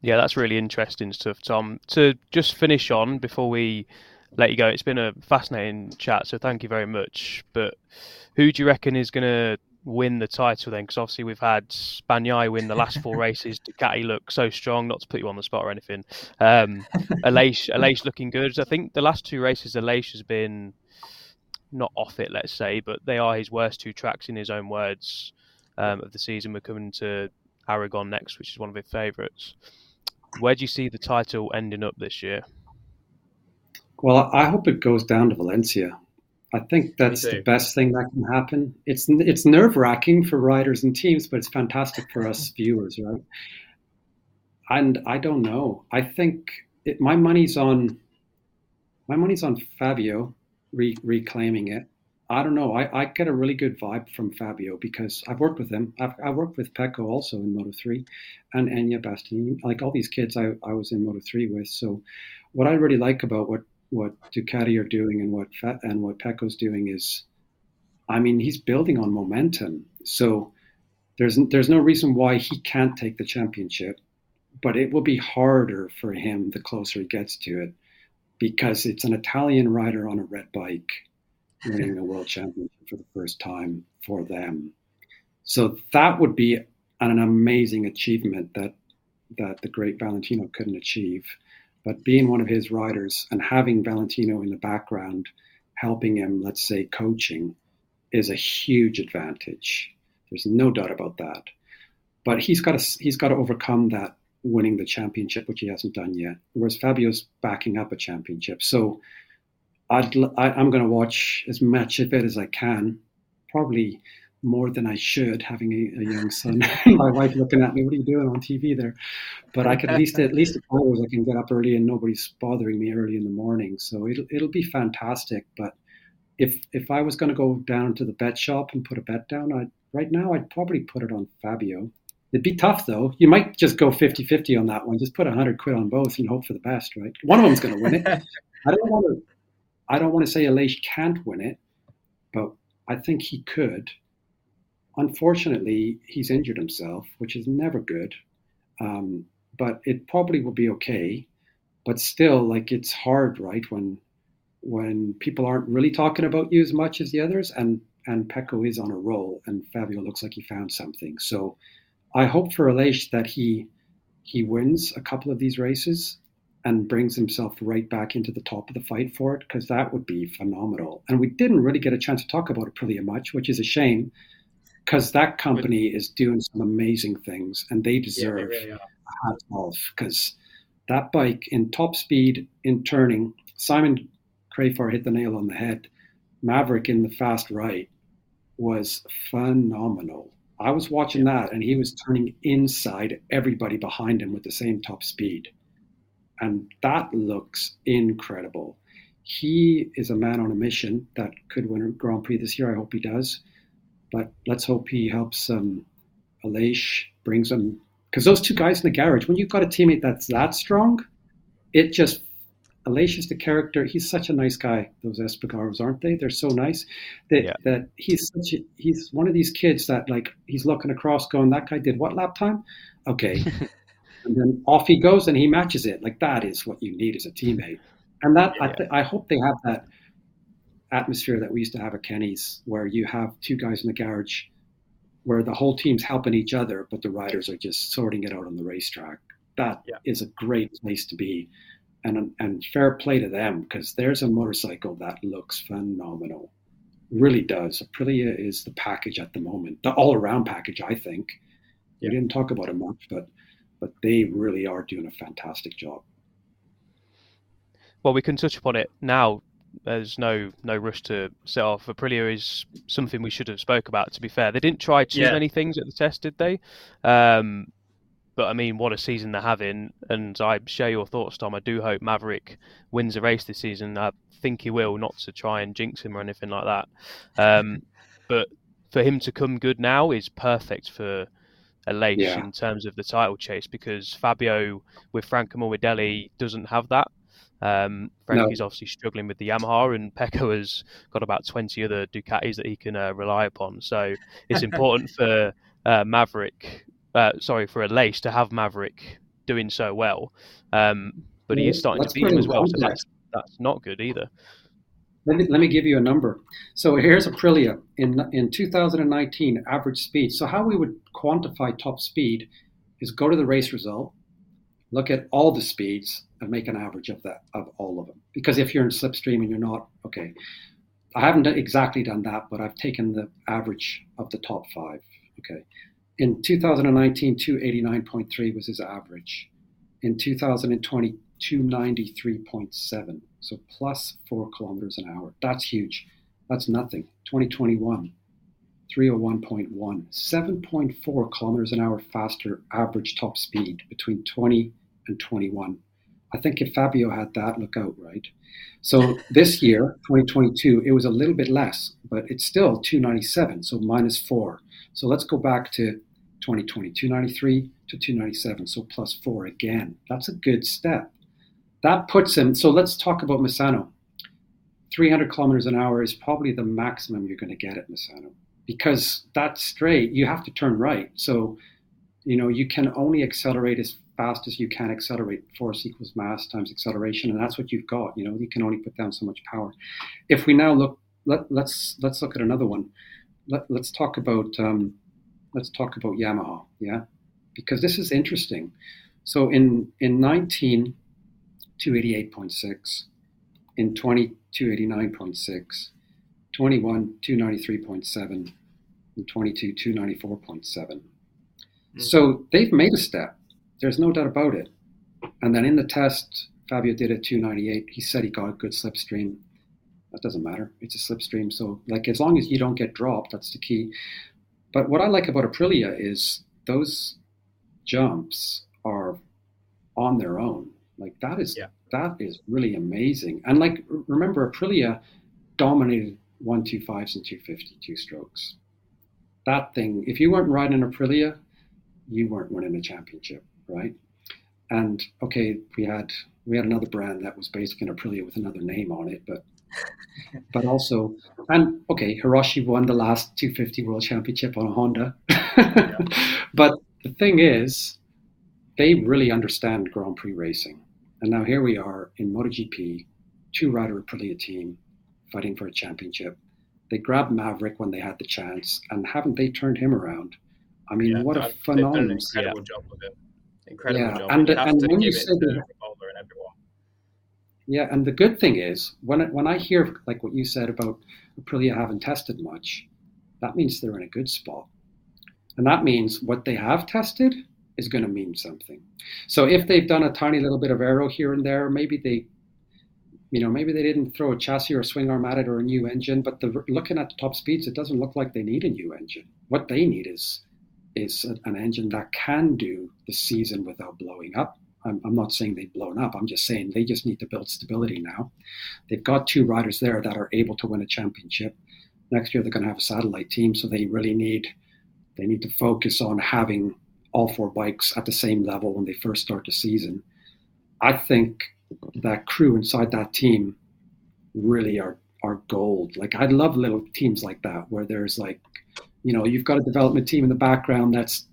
Yeah, that's really interesting stuff, Tom. To just finish on before we let you go, it's been a fascinating chat, so thank you very much. But who do you reckon is going to win the title then? Because obviously we've had Bagnaia win the last four races. Ducati look so strong. Not to put you on the spot or anything. Um, Aleix, Aleix looking good. I think the last two races, Aleix has been not off it, let's say, but they are his worst two tracks in his own words um, of the season. We're coming to Aragon next, which is one of his favourites. Where do you see the title ending up this year? Well, I hope it goes down to Valencia. I think that's the best thing that can happen. It's it's nerve wracking for riders and teams, but it's fantastic for us viewers, right? And I don't know. I think it, my money's on my money's on Fabio re, reclaiming it. I don't know. I, I get a really good vibe from Fabio because I've worked with him. I've, I've worked with Pecco also in Moto 3 and Enea Bastianini. Like all these kids I, I was in Moto 3 with. So, what I really like about what what Ducati are doing and what and what Pecco's doing is, I mean, he's building on momentum. So there's there's no reason why he can't take the championship, but it will be harder for him the closer he gets to it, because it's an Italian rider on a red bike winning the world championship for the first time for them. So that would be an amazing achievement that that the great Valentino couldn't achieve. But being one of his riders and having Valentino in the background helping him, let's say coaching, is a huge advantage. There's no doubt about that. But he's got to he's got to overcome that winning the championship, which he hasn't done yet. Whereas Fabio's backing up a championship. So I'd, I, am going to watch as much of it as I can. Probably more than I should, having a, a young son. My wife looking at me, "What are you doing on TV there?" But I could at least at least hours I can get up early and nobody's bothering me early in the morning. So it'll it'll be fantastic. But if if I was going to go down to the bet shop and put a bet down, I right now I'd probably put it on Fabio. It'd be tough though. You might just go 50-50 on that one. Just put 100 quid on both and hope for the best, right? One of them's going to win it. I don't want to I don't want to say Aleix can't win it, but I think he could unfortunately, he's injured himself, which is never good. Um, but it probably will be okay. But still, like it's hard, right? When when people aren't really talking about you as much as the others, and and Pecco is on a roll, and Fabio looks like he found something. So I hope for Aleix that he he wins a couple of these races and brings himself right back into the top of the fight for it because that would be phenomenal. And we didn't really get a chance to talk about it pretty much, which is a shame because that company is doing some amazing things and they deserve yeah, they really a hat off because that bike in top speed in turning simon crafar hit the nail on the head. Maverick in the fast right was phenomenal. I was watching that and he was turning inside everybody behind him with the same top speed. And that looks incredible. He is a man on a mission that could win a grand prix this year. I hope he does but let's hope he helps um, Aleix, brings him because those two guys in the garage. When you've got a teammate that's that strong, it just Aleix is the character. He's such a nice guy. Those Espargaros, aren't they? They're so nice that yeah. that he's such a, he's one of these kids that like he's looking across, going, "That guy did what lap time? Okay." and then off he goes and he matches it. Like that is what you need as a teammate. And that yeah. I, th- I hope they have that atmosphere that we used to have at Kenny's, where you have two guys in the garage, where the whole team's helping each other, but the riders are just sorting it out on the racetrack. That yeah. is a great place to be, and and fair play to them because there's a motorcycle that looks phenomenal, really does. Aprilia is the package at the moment, the all-around package. I think yeah. we didn't talk about it much, but but they really are doing a fantastic job. Well, we can touch upon it now. There's no no rush to set off. Aprilia is something we should have spoke about. To be fair, they didn't try too yeah. many things at the test, did they? Um, but I mean, what a season they're having, and I share your thoughts, Tom. I do hope Maverick wins a race this season. I think he will, not to try and jinx him or anything like that. Um, but for him to come good now is perfect for Aleix yeah. in terms of the title chase because Fabio with Franco Morbidelli doesn't have that. Um, Franky's no. obviously struggling with the Yamaha, and Pecco has got about 20 other Ducatis that he can uh, rely upon. So it's important for uh, Maverick, uh, sorry, for Aleix to have Maverick doing so well. Um, but he is starting to beat him as well, so that's, that's not good either. Let me, let me give you a number. So here's Aprilia in in 2019 average speed. So how we would quantify top speed is go to the race result, look at all the speeds, and make an average of that of all of them. Because if you're in slipstream and you're not, okay, I haven't exactly done that, but I've taken the average of the top five. Okay, in 2019, 289.3 was his average. In 2020, 293.7. So plus four kilometers an hour. That's huge. That's nothing. 2021, 301.1, 7.4 kilometers an hour faster average top speed between 20 and 21. I think if Fabio had that, look out, right? So this year, 2022, it was a little bit less, but it's still 297, so minus four. So let's go back to 2020, 293 to 297, so plus four again. That's a good step. That puts him, so let's talk about Misano. 300 kilometers an hour is probably the maximum you're going to get at Misano because that straight, you have to turn right. So, you know, you can only accelerate as fast as you can accelerate. Force equals mass times acceleration, and that's what you've got. You know, you can only put down so much power. If we now look, let, let's let's look at another one. Let, let's talk about um, let's talk about Yamaha, yeah, because this is interesting. So in in 19 288.6, in 20, 289.6, 21, 293.7, and 22, 294.7. Mm-hmm. So they've made a step. There's no doubt about it. And then in the test, Fabio did a 298. He said he got a good slipstream. That doesn't matter. It's a slipstream. So, like, as long as you don't get dropped, that's the key. But what I like about Aprilia is those jumps are on their own. Like that is yeah. that is really amazing. And like remember, Aprilia dominated one two fives and two fifty two strokes. That thing, if you weren't riding an Aprilia, you weren't winning a championship, right? And okay, we had we had another brand that was basically an Aprilia with another name on it, but but also and okay, Hiroshi won the last 250 World Championship on a Honda. yeah. But the thing is, they really understand Grand Prix racing. And now here we are in MotoGP, two rider Aprilia team fighting for a championship. They grabbed Maverick when they had the chance, and haven't they turned him around? I mean, yeah, what a phenomenal incredible yeah. job with it. Incredible yeah. job. And, and when you say and yeah, and the good thing is when when I hear like what you said about Aprilia haven't tested much, that means they're in a good spot, and that means what they have tested is going to mean something. So if they've done a tiny little bit of aero here and there, maybe they, you know, maybe they didn't throw a chassis or a swing arm at it or a new engine. But the, looking at the top speeds, it doesn't look like they need a new engine. What they need is is an engine that can do the season without blowing up. I'm, I'm not saying they've blown up. I'm just saying they just need to build stability now. They've got two riders there that are able to win a championship. Next year they're going to have a satellite team, so they really need they need to focus on having all four bikes at the same level when they first start the season. I think that crew inside that team really are are gold. Like I love little teams like that where there's like, you know, you've got a development team in the background that's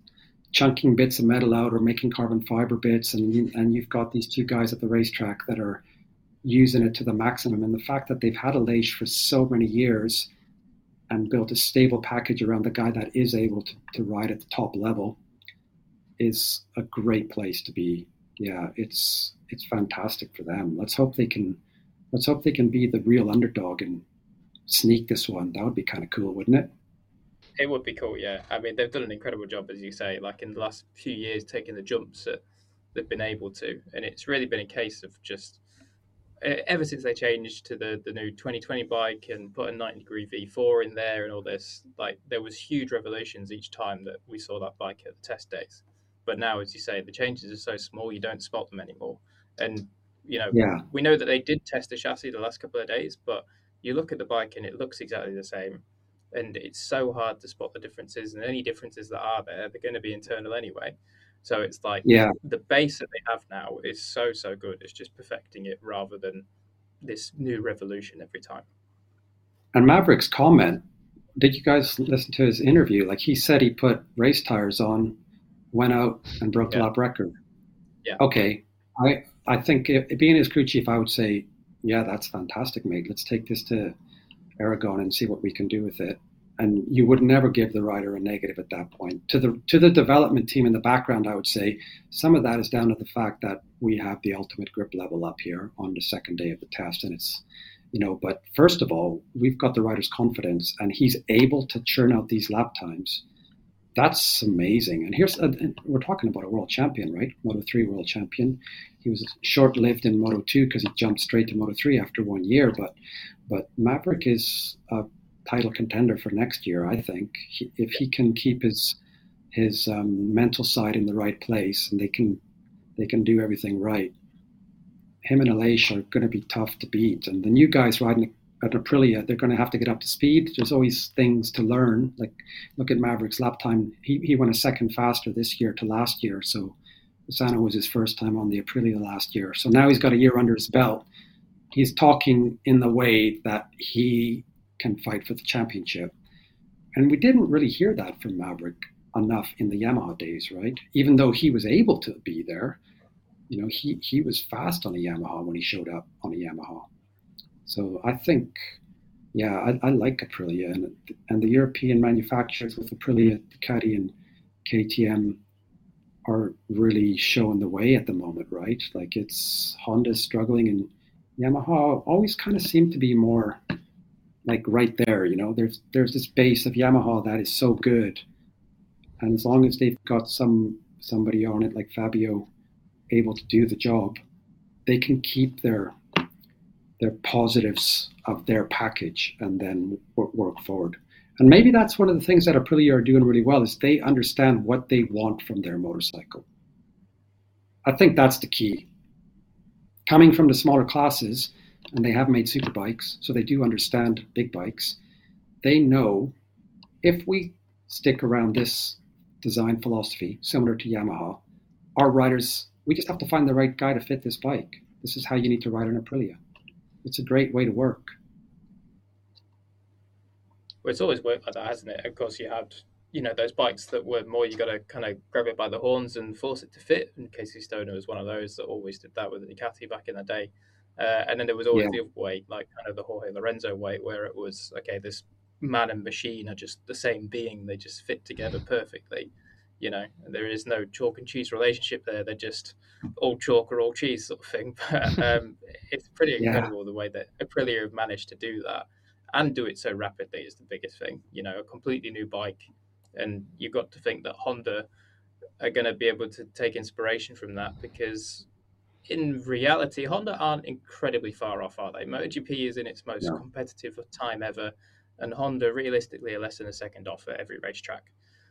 chunking bits of metal out or making carbon fiber bits, and you, and you've got these two guys at the racetrack that are using it to the maximum. And the fact that they've had a Aleix for so many years and built a stable package around the guy that is able to, to ride at the top level is a great place to be. Yeah, it's it's fantastic for them. Let's hope they can let's hope they can be the real underdog and sneak this one. That would be kind of cool, wouldn't it? It would be cool, yeah. I mean, they've done an incredible job, as you say, like in the last few years, taking the jumps that they've been able to, and it's really been a case of just ever since they changed to the the new 2020 bike and put a 90 degree V4 in there and all this, like there was huge revolutions each time that we saw that bike at the test days. But now, as you say, the changes are so small, you don't spot them anymore. And you know, yeah. we know that they did test the chassis the last couple of days, but you look at the bike and it looks exactly the same. And it's so hard to spot the differences, and any differences that are there, they're going to be internal anyway. So it's like yeah. the base that they have now is so so good. It's just perfecting it rather than this new revolution every time. And Maverick's comment, did you guys listen to his interview? Like he said he put race tires on, went out and broke yeah. the lap record. Yeah. Okay. I I think if, being his crew chief, I would say, yeah, that's fantastic, mate. Let's take this to Aragon and see what we can do with it. And you would never give the rider a negative at that point. To the to the development team in the background, I would say some of that is down to the fact that we have the ultimate grip level up here on the second day of the test, and it's you know. But first of all, we've got the rider's confidence, and he's able to churn out these lap times that's amazing. And here's uh, a, we're talking about a world champion, right? Moto three world champion. He was short lived in Moto two because he jumped straight to Moto three after one year. But but Maverick is a title contender for next year. I think he, if he can keep his his um, mental side in the right place and they can they can do everything right. Him and Aleix are going to be tough to beat, and the new guys riding at Aprilia, they're going to have to get up to speed. There's always things to learn. Like look at Maverick's lap time. He, he went a second faster this year to last year. So Misano was his first time on the Aprilia last year. So now he's got a year under his belt. He's talking in the way that he can fight for the championship. And we didn't really hear that from Maverick enough in the Yamaha days, right? Even though he was able to be there, you know, he, he was fast on a Yamaha when he showed up on a Yamaha. So I think, yeah, I, I like Aprilia and and the European manufacturers with Aprilia, Ducati, and KTM are really showing the way at the moment, right? Like it's Honda's struggling and Yamaha always kind of seemed to be more like right there, you know. There's there's this base of Yamaha that is so good. And as long as they've got some somebody on it like Fabio able to do the job, they can keep their their positives of their package and then work, work forward. And maybe that's one of the things that Aprilia are doing really well is they understand what they want from their motorcycle. I think that's the key. Coming from the smaller classes, and they have made super bikes, so they do understand big bikes. They know if we stick around this design philosophy, similar to Yamaha, our riders, we just have to find the right guy to fit this bike. This is how you need to ride an Aprilia it's a great way to work. Well, it's always worked like that, hasn't it? Of course, you had you know those bikes that were more you got to kind of grab it by the horns and force it to fit. And Casey Stoner was one of those that always did that with the Ducati back in the day. Uh, and then there was always yeah. the other way, like kind of the Jorge Lorenzo way, where it was okay, this man and machine are just the same being; they just fit together perfectly. You know, there is no chalk and cheese relationship there. They're just all chalk or all cheese sort of thing. But um, it's pretty incredible yeah. the way that Aprilia have managed to do that and do it so rapidly is the biggest thing. You know, a completely new bike, and you've got to think that Honda are going to be able to take inspiration from that because in reality, Honda aren't incredibly far off, are they? MotoGP is in its most no. competitive time ever, and Honda realistically are less than a second off at every racetrack.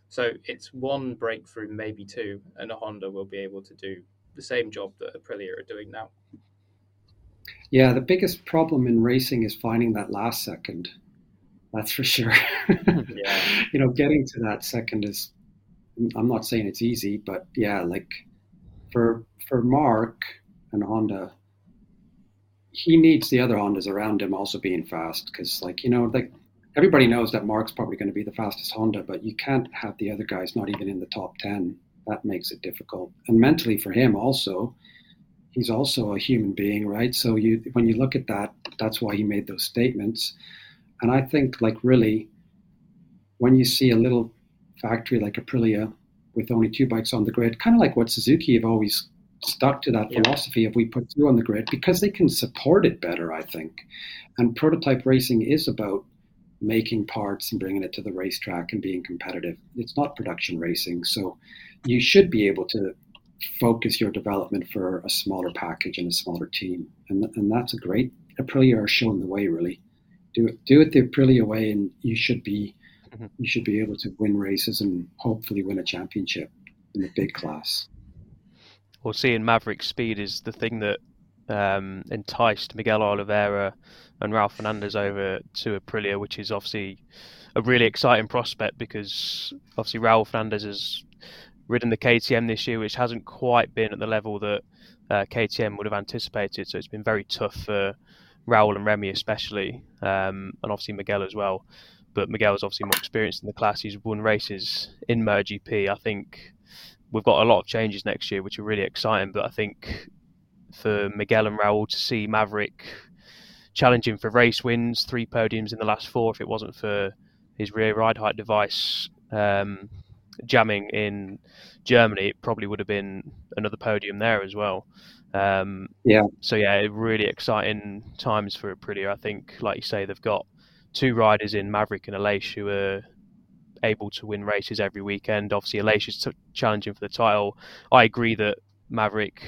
So it's one breakthrough, maybe two, and a Honda will be able to do the same job that Aprilia are doing now. Yeah, the biggest problem in racing is finding that last second. That's for sure. Hmm. yeah. You know, getting to that second is I'm not saying it's easy, but yeah, like for for Marc and Honda, he needs the other Hondas around him also being fast because, like you know, like everybody knows that Marc's probably going to be the fastest Honda, but you can't have the other guys not even in the top ten. That makes it difficult, and mentally for him also. He's also a human being, right? So you, when you look at that, that's why he made those statements. And I think, like, really, when you see a little factory like Aprilia with only two bikes on the grid, kind of like what Suzuki have always stuck to that yeah. philosophy of we put two on the grid because they can support it better, I think. And prototype racing is about making parts and bringing it to the racetrack and being competitive. It's not production racing. So you should be able to focus your development for a smaller package and a smaller team. And, and that's a great, Aprilia are showing the way really. Do it, do it the Aprilia way and you should be mm-hmm. you should be able to win races and hopefully win a championship in the big class. Well, seeing Maverick speed is the thing that um, enticed Miguel Oliveira and Raul Fernandez over to Aprilia, which is obviously a really exciting prospect because obviously Raul Fernandez has ridden the KTM this year, which hasn't quite been at the level that uh, KTM would have anticipated. So it's been very tough for Raul and Remy, especially, um, and obviously Miguel as well but Miguel is obviously more experienced in the class. He's won races in MotoGP. I think we've got a lot of changes next year, which are really exciting. But I think for Miguel and Raul to see Maverick challenging for race wins, three podiums in the last four, if it wasn't for his rear ride height device um, jamming in Germany, it probably would have been another podium there as well. Um, yeah. So yeah, really exciting times for Aprilia. I think, like you say, they've got two riders in Maverick and Aleix who are able to win races every weekend. Obviously, Aleix is challenging for the title. I agree that Maverick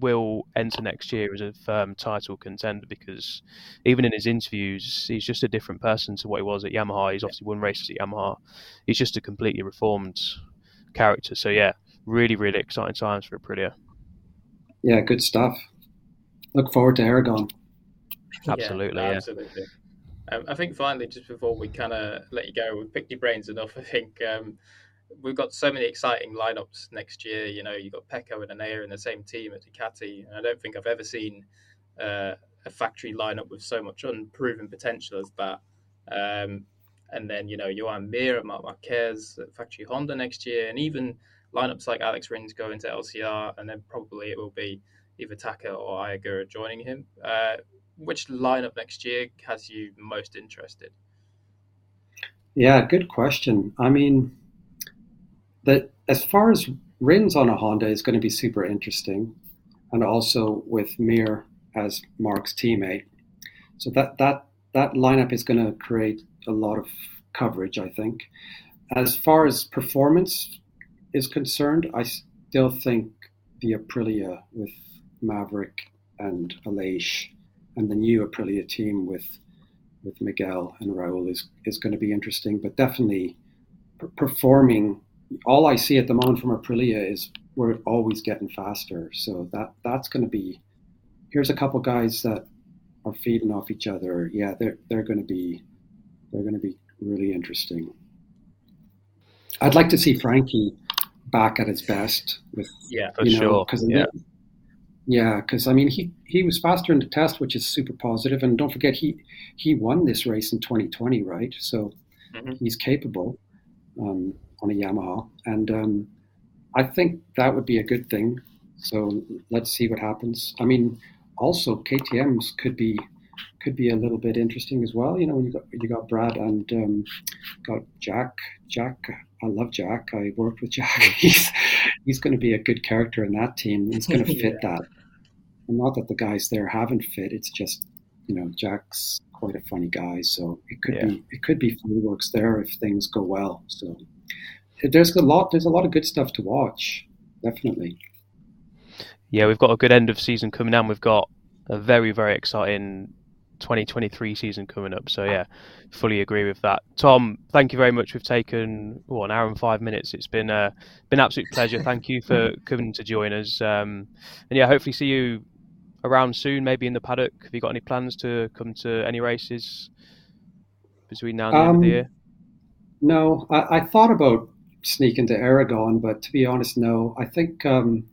will enter next year as a firm title contender because even in his interviews, he's just a different person to what he was at Yamaha. He's obviously won races at Yamaha. He's just a completely reformed character. So yeah, really, really exciting times for Aprilia. Yeah, good stuff. Look forward to Aragon. Absolutely, yeah. Absolutely. Um, I think finally, just before we kind of let you go, we've picked your brains enough. I think um, we've got so many exciting lineups next year. You know, you've got Pecco and Enea in the same team at Ducati, and I don't think I've ever seen uh, a factory lineup with so much unproven potential as that. Um, and then you know Joan Mir and Marc Marquez at Factory Honda next year, and even lineups like Alex Rins going to LCR, and then probably it will be either Taka or Ai Ogura joining him. Uh, which lineup next year has you most interested? Yeah, good question. I mean, that as far as Rins on a Honda is going to be super interesting, and also with Mir as Marc's teammate. So that that that lineup is going to create a lot of coverage, I think. As far as performance is concerned, I still think the Aprilia with Maverick and Aleix and the new Aprilia team with with Miguel and Raul is is going to be interesting. But definitely performing. All I see at the moment from Aprilia is we're always getting faster. So that that's going to be. Here's a couple guys that are feeding off each other. Yeah, they're they're going to be they're going to be really interesting. I'd like to see Frankie back at his best with yeah for you know, sure because yeah. Yeah, because I mean, he he was faster in the test, which is super positive. And don't forget, he he won this race in 2020, right? So mm-hmm. he's capable um, on a Yamaha, and um, I think that would be a good thing. So let's see what happens. I mean, also KTM's could be could be a little bit interesting as well. You know, when you got you got Brad and um, got Jack. Jack, I love Jack. I worked with Jack. He's he's going to be a good character in that team. He's going to fit that. And not that the guys there haven't fit. It's just you know Jack's quite a funny guy, so it could yeah. be it could be works there if things go well. So there's a lot there's a lot of good stuff to watch. Definitely. Yeah, we've got a good end of season coming and we've got a very very exciting 2023 season coming up. So yeah, fully agree with that. Tom, thank you very much. We've taken well, an hour and five minutes. It's been a been an absolute pleasure. Thank you for coming to join us. Um, and yeah, hopefully see you around soon, maybe in the paddock. Have you got any plans to come to any races between now and the um, end of the um, year? No, I, I, thought about sneaking to Aragon, but to be honest, no. I think um,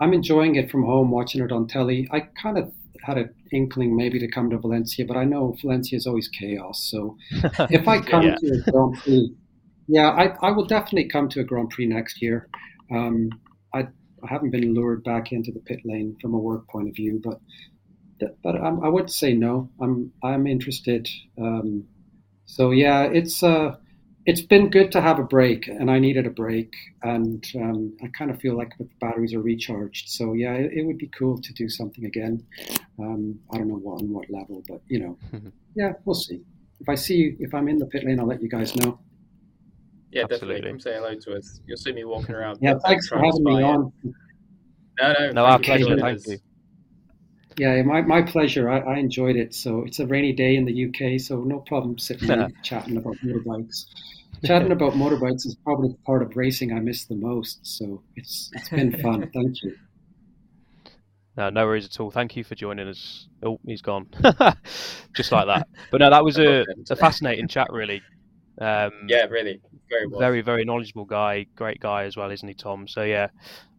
I'm enjoying it from home, watching it on telly. I kind of had an inkling maybe to come to Valencia, but I know Valencia is always chaos. So if I come yeah. to a Grand Prix, yeah, I, I will definitely come to a Grand Prix next year. Um, I, I haven't been lured back into the pit lane from a work point of view, but but I'm, i would say no. I'm I'm interested. Um, so yeah, it's uh, it's been good to have a break, and I needed a break, and um, I kind of feel like the batteries are recharged. So yeah, it, it would be cool to do something again. Um, I don't know what on what level, but you know, yeah, we'll see. If I see you, if I'm in the pit lane, I'll let you guys know. Yeah, Absolutely. definitely. Come say hello to us. You'll see me walking around. yeah, thanks for having me on. No, no, no, our pleasure. Thank you. Yeah, my, my pleasure. I, I, enjoyed it. So it's a rainy day in the UK, so no problem sitting there chatting about motorbikes. Chatting about motorbikes is probably part of racing I miss the most. So it's it's been fun. Thank you. No, no worries at all. Thank you for joining us. Oh, he's gone. Just like that. But no, that was a, a fascinating chat, really. Um, yeah, really, very well. very very knowledgeable guy, great guy as well, isn't he, Tom? So yeah,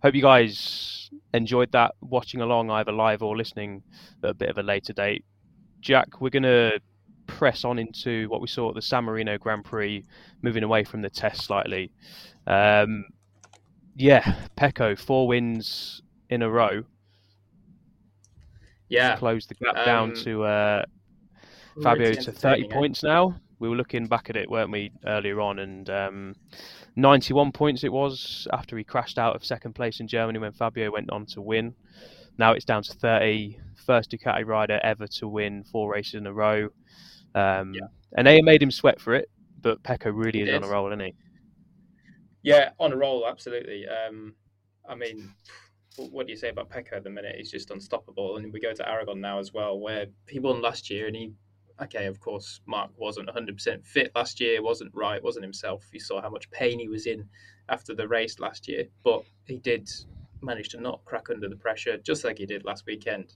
hope you guys enjoyed that watching along either live or listening at a bit of a later date. Jack, we're gonna press on into what we saw at the San Marino Grand Prix, moving away from the test slightly. Um, yeah, Pecco four wins in a row. Yeah, Close the gap um, down to uh, Fabio to thirty points now we were looking back at it, weren't we, earlier on, and um, 91 points it was after he crashed out of second place in Germany when Fabio went on to win. Now it's down to 30. First Ducati rider ever to win four races in a row. Um, yeah. And they made him sweat for it, but Pecco really he is did. on a roll, isn't he? Yeah, on a roll, absolutely. Um, I mean, what do you say about Pecco at the minute? He's just unstoppable. And we go to Aragon now as well, where he won last year and he okay, of course, Marc wasn't 100% fit last year, wasn't right, wasn't himself. You saw how much pain he was in after the race last year, but he did manage to not crack under the pressure, just like he did last weekend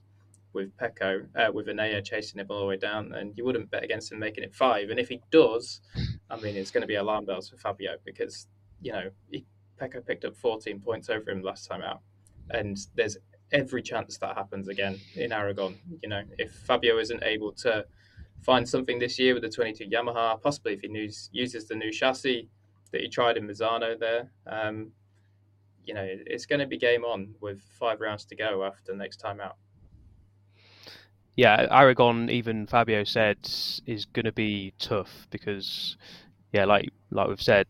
with Pecco, uh, with Enea chasing him all the way down. And you wouldn't bet against him making it five. And if he does, I mean, it's going to be alarm bells for Fabio because, you know, Pecco picked up 14 points over him last time out. And there's every chance that happens again in Aragon. You know, if Fabio isn't able to find something this year with the 22 Yamaha, possibly if he news, uses the new chassis that he tried in Misano there. Um, you know, it's going to be game on with five rounds to go after next time out. Yeah, Aragon, even Fabio said, is going to be tough because, yeah, like like we've said,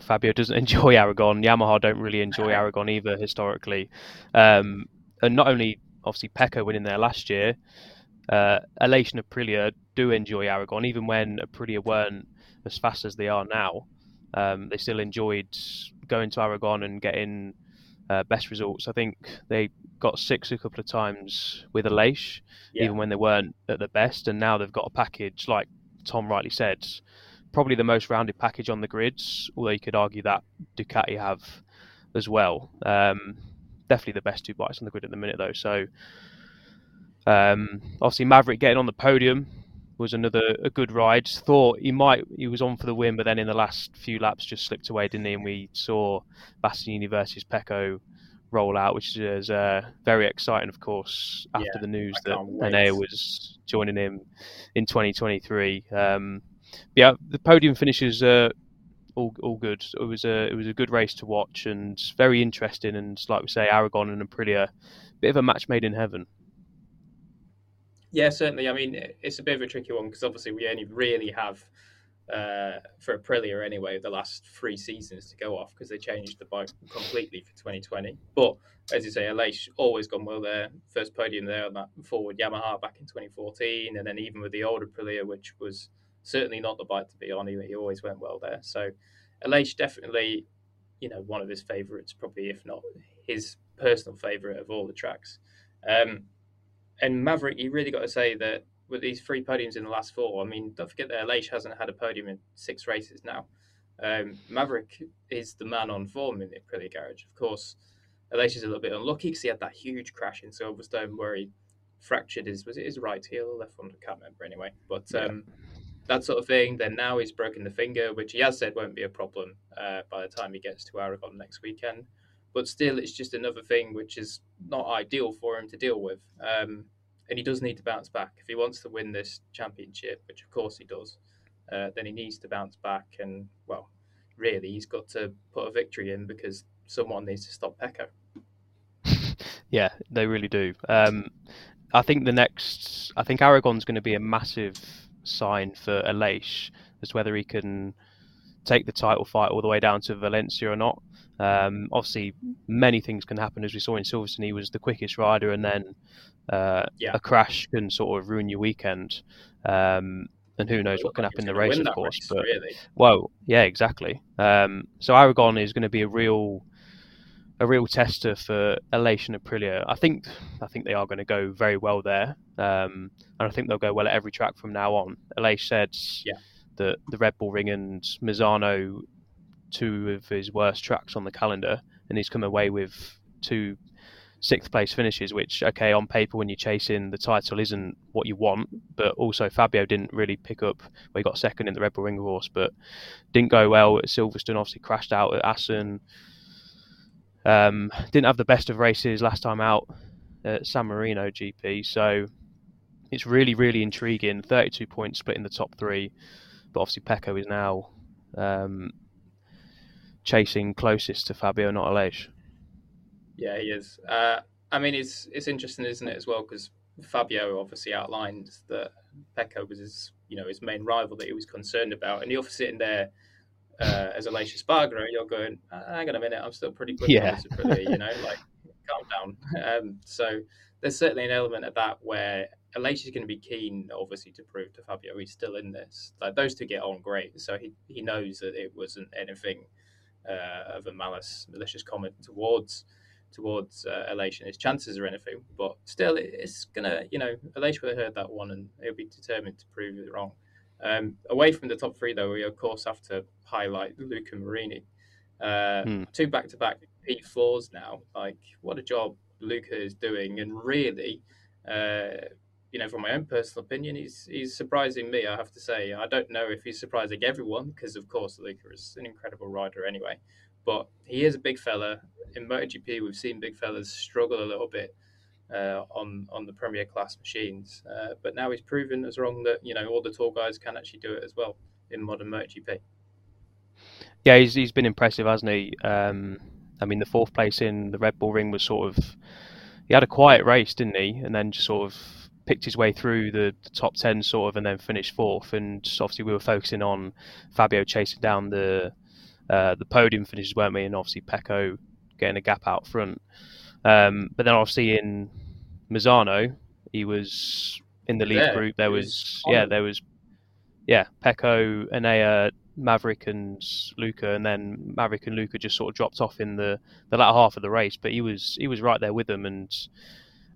Fabio doesn't enjoy Aragon. Yamaha don't really enjoy Aragon either historically, um, and not only obviously Pecco winning there last year, uh, and Aprilia do enjoy Aragon, even when Aprilia weren't as fast as they are now. Um, they still enjoyed going to Aragon and getting uh, best results. I think they got six a couple of times with Aleix, yeah. even when they weren't at the best. And now they've got a package, like Tom rightly said, probably the most rounded package on the grids. Although you could argue that Ducati have as well. Um, definitely the best two bikes on the grid at the minute, though. So um, obviously, Maverick getting on the podium was another a good ride. Thought he might he was on for the win, but then in the last few laps just slipped away, didn't he? And we saw Bastianini versus Pecco roll out, which is uh, very exciting, of course, after yeah, the news that Enea was joining him in 2023. Um, yeah, the podium finishes uh, all all good. It was a it was a good race to watch and very interesting. And like we say, Aragon and Aprilia, bit of a match made in heaven. Yeah, certainly. I mean, it's a bit of a tricky one because obviously we only really have uh, for Aprilia anyway the last three seasons to go off because they changed the bike completely for 2020. But as you say, Aleix always gone well there. First podium there on that forward Yamaha back in 2014, and then even with the older Aprilia, which was certainly not the bike to be on, he, always went well there. So Aleix definitely, you know, one of his favourites, probably if not his personal favourite of all the tracks. Um, and Maverick, you really got to say that with these three podiums in the last four, I mean, don't forget that Aleix hasn't had a podium in six races now. Um, Maverick is the man on form in the Aprilia garage. Of course, Aleix is a little bit unlucky because he had that huge crash in Silverstone where he fractured his was it his right heel or left one? I can't remember anyway. But um, yeah. that sort of thing. Then now he's broken the finger, which he has said won't be a problem uh, by the time he gets to Aragon next weekend. But still, it's just another thing which is not ideal for him to deal with. Um, and he does need to bounce back if he wants to win this championship, which of course he does. Uh, then he needs to bounce back, and well, really, he's got to put a victory in because someone needs to stop Pecco. yeah, they really do. Um, I think the next, I think Aragon's going to be a massive sign for Aleix as whether he can take the title fight all the way down to Valencia or not. Um, obviously, many things can happen, as we saw in Silverstone. He was the quickest rider, and then uh, yeah. a crash can sort of ruin your weekend. Um, and who knows what can happen in the race, of course. Race, but really. well, yeah, exactly. Um, so Aragon is going to be a real, a real tester for and Aprilia. I think, I think they are going to go very well there, um, and I think they'll go well at every track from now on. Aleix said yeah. that the Red Bull Ring and Misano two of his worst tracks on the calendar, and he's come away with two sixth place finishes, which okay on paper when you're chasing the title isn't what you want, but also Fabio didn't really pick up. Well, he got second in the Red Bull Ring Horse, but didn't go well at Silverstone. Obviously crashed out at Assen. Um, didn't have the best of races last time out at San Marino GP, so it's really really intriguing. 32 points split in the top three, but obviously Pecco is now um, chasing closest to Fabio, not Aleix. Yeah, he is. Uh, I mean, it's it's interesting, isn't it, as well? Because Fabio obviously outlined that Pecco was his, you know, his main rival that he was concerned about, and you're sitting there uh, as Aleix Espargaro, you're going, ah, "Hang on a minute, I'm still pretty good, yeah. pretty, you know, like calm down." Um, so there's certainly an element of that where is going to be keen, obviously, to prove to Fabio he's still in this. Like those two get on great, so he he knows that it wasn't anything uh, of a malice, malicious comment towards towards uh, Aleix, his chances or anything. But still, it's gonna, you know, Aleix would have heard that one, and he'll be determined to prove it wrong. Um, away from the top three, though, we of course have to highlight Luca Marini. Uh, hmm. Two back-to-back P4s now. Like, what a job Luca is doing, and really, uh, you know, from my own personal opinion, he's he's surprising me. I have to say, I don't know if he's surprising everyone because, of course, Luca is an incredible rider anyway. But he is a big fella. In MotoGP, we've seen big fellas struggle a little bit uh, on on the Premier class machines. Uh, but now he's proven us wrong that you know all the tall guys can actually do it as well in modern MotoGP. Yeah, he's he's been impressive, hasn't he? Um, I mean, the fourth place in the Red Bull Ring was sort of he had a quiet race, didn't he? And then just sort of picked his way through the, the, top 10 sort of and then finished fourth and obviously we were focusing on Fabio chasing down the uh, the podium finishes, weren't we? And obviously Pecco getting a gap out front. Um, but then obviously in Misano he was in the lead yeah, group. There was, yeah, there was yeah Pecco, Enea, Maverick, and Luca, and then Maverick and Luca just sort of dropped off in the the latter half of the race. But he was he was right there with them, and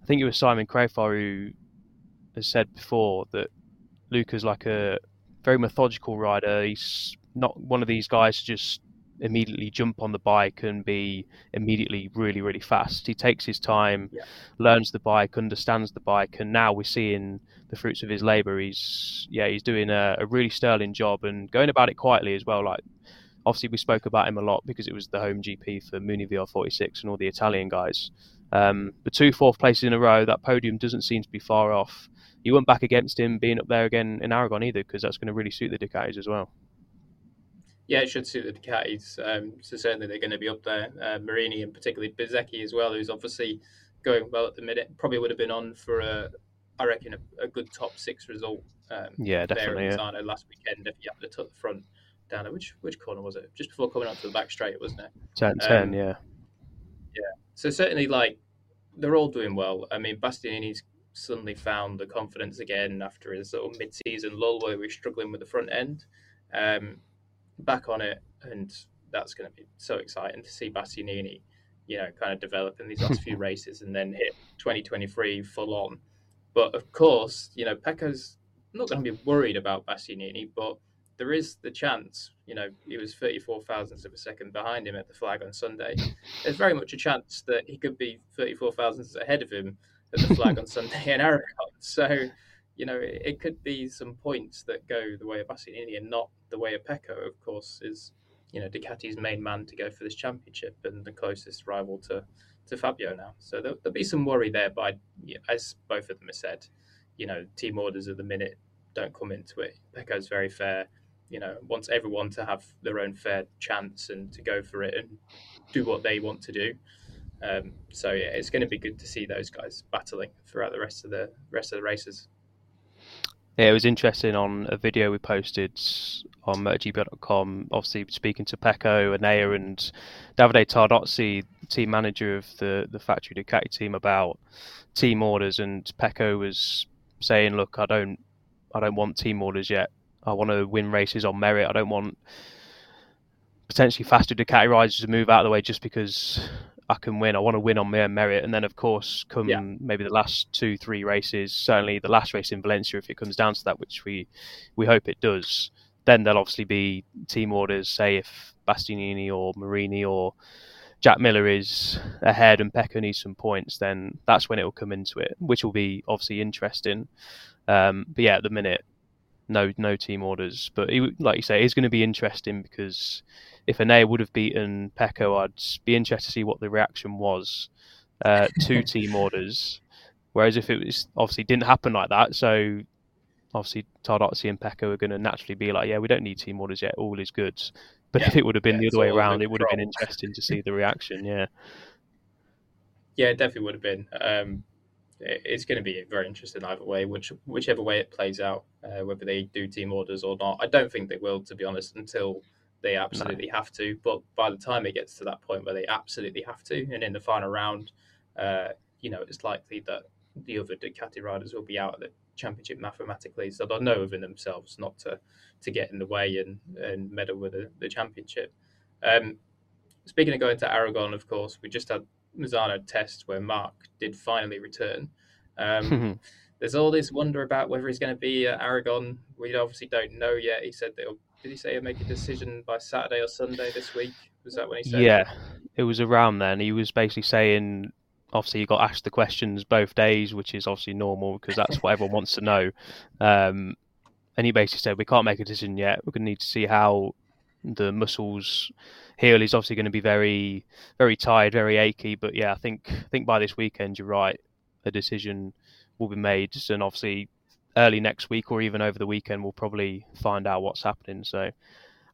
I think it was Simon Crafar who has said before that Luca's like a very methodical rider. He's not one of these guys to just immediately jump on the bike and be immediately really really fast. He takes his time yeah. learns the bike understands the bike and now we're seeing the fruits of his labor. He's yeah he's doing a, a really sterling job and going about it quietly as well. Like obviously we spoke about him a lot because it was the home gp for Mooney VR46 and all the italian guys. Um, the two fourth places in a row that podium doesn't seem to be far off you went back against him being up there again in aragon either because that's going to really suit the ducatis as well yeah, it should suit the Ducatis. Um, so certainly they're going to be up there. Uh, Marini and particularly Bezzecchi as well, who's obviously going well at the minute. Probably would have been on for a, I reckon, a, a good top six result. Um, yeah, definitely. There yeah. last weekend, if you had to tuck the front down. Which which corner was it? Just before coming onto the back straight, wasn't it? 10, um, 10 yeah. Yeah. So certainly, like they're all doing well. I mean, Bastianini's suddenly found the confidence again after his sort of mid-season lull where we were struggling with the front end. Um, back on it, and that's going to be so exciting to see Bastianini, you know, kind of develop in these last few races and then hit 2023 full on. But of course, you know, Pecco's not going to be worried about Bastianini, but there is the chance, you know, he was 34 thousandths of a second behind him at the flag on Sunday. There's very much a chance that he could be 34 thousandths ahead of him at the flag on Sunday in Aragon. So, you know, it, it, could be some points that go the way of Bastianini and not the way of Pecco, of course, is you know Ducati's main man to go for this championship and the closest rival to to Fabio now. So there'll, there'll be some worry there. But yeah, as both of them have said, you know, team orders at the minute don't come into it. Pecco's very fair. You know, wants everyone to have their own fair chance and to go for it and do what they want to do. Um, so yeah, it's going to be good to see those guys battling throughout the rest of the rest of the races. Yeah, it was interesting on a video we posted on MotoGP.com, obviously speaking to Pecco, Enea and Davide Tardozzi, team manager of the, the factory Ducati team, about team orders and Pecco was saying, Look, I don't I don't want team orders yet. I want to win races on merit. I don't want potentially faster Ducati riders to move out of the way just because I can win. I want to win on mere merit. And then, of course, come yeah. maybe the last two, three races, certainly the last race in Valencia, if it comes down to that, which we we hope it does, then there'll obviously be team orders. Say if Bastianini or Marini or Jack Miller is ahead and Pecco needs some points, then that's when it will come into it, which will be obviously interesting. Um, but yeah, at the minute, no no team orders. But like you say, it's going to be interesting because if Enea would have beaten Pecco, I'd be interested to see what the reaction was uh, to team orders. Whereas if it was obviously didn't happen like that, so obviously Tardozzi and Pecco are going to naturally be like, yeah, we don't need team orders yet, all is good. But yeah. if it would have been yeah, the other way around, it would have been interesting to see the reaction. Yeah. Yeah, it definitely would have been. Um, it's going to be very interesting either way, which whichever way it plays out, uh, whether they do team orders or not. I don't think they will, to be honest, until they absolutely no. have to. But by the time it gets to that point where they absolutely have to, and in the final round, uh, you know, it's likely that the other Ducati riders will be out of the championship mathematically, so they'll know within themselves not to to get in the way and and meddle with the, the championship. Um, speaking of going to Aragon, of course, we just had Misano test where Marc did finally return. Um, there's all this wonder about whether he's going to be at Aragon. We obviously don't know yet. He said that he'll, did he say he'll make a decision by Saturday or Sunday this week? Was that when he said? Yeah, it was around then. He was basically saying, obviously, you got asked the questions both days, which is obviously normal because that's what everyone wants to know. Um, and he basically said, we can't make a decision yet. We're going to need to see how the muscles heal. He's obviously going to be very, very tired, very achy. But yeah, I think I think by this weekend, you're right. A decision will be made, and obviously early next week or even over the weekend, we'll probably find out what's happening. So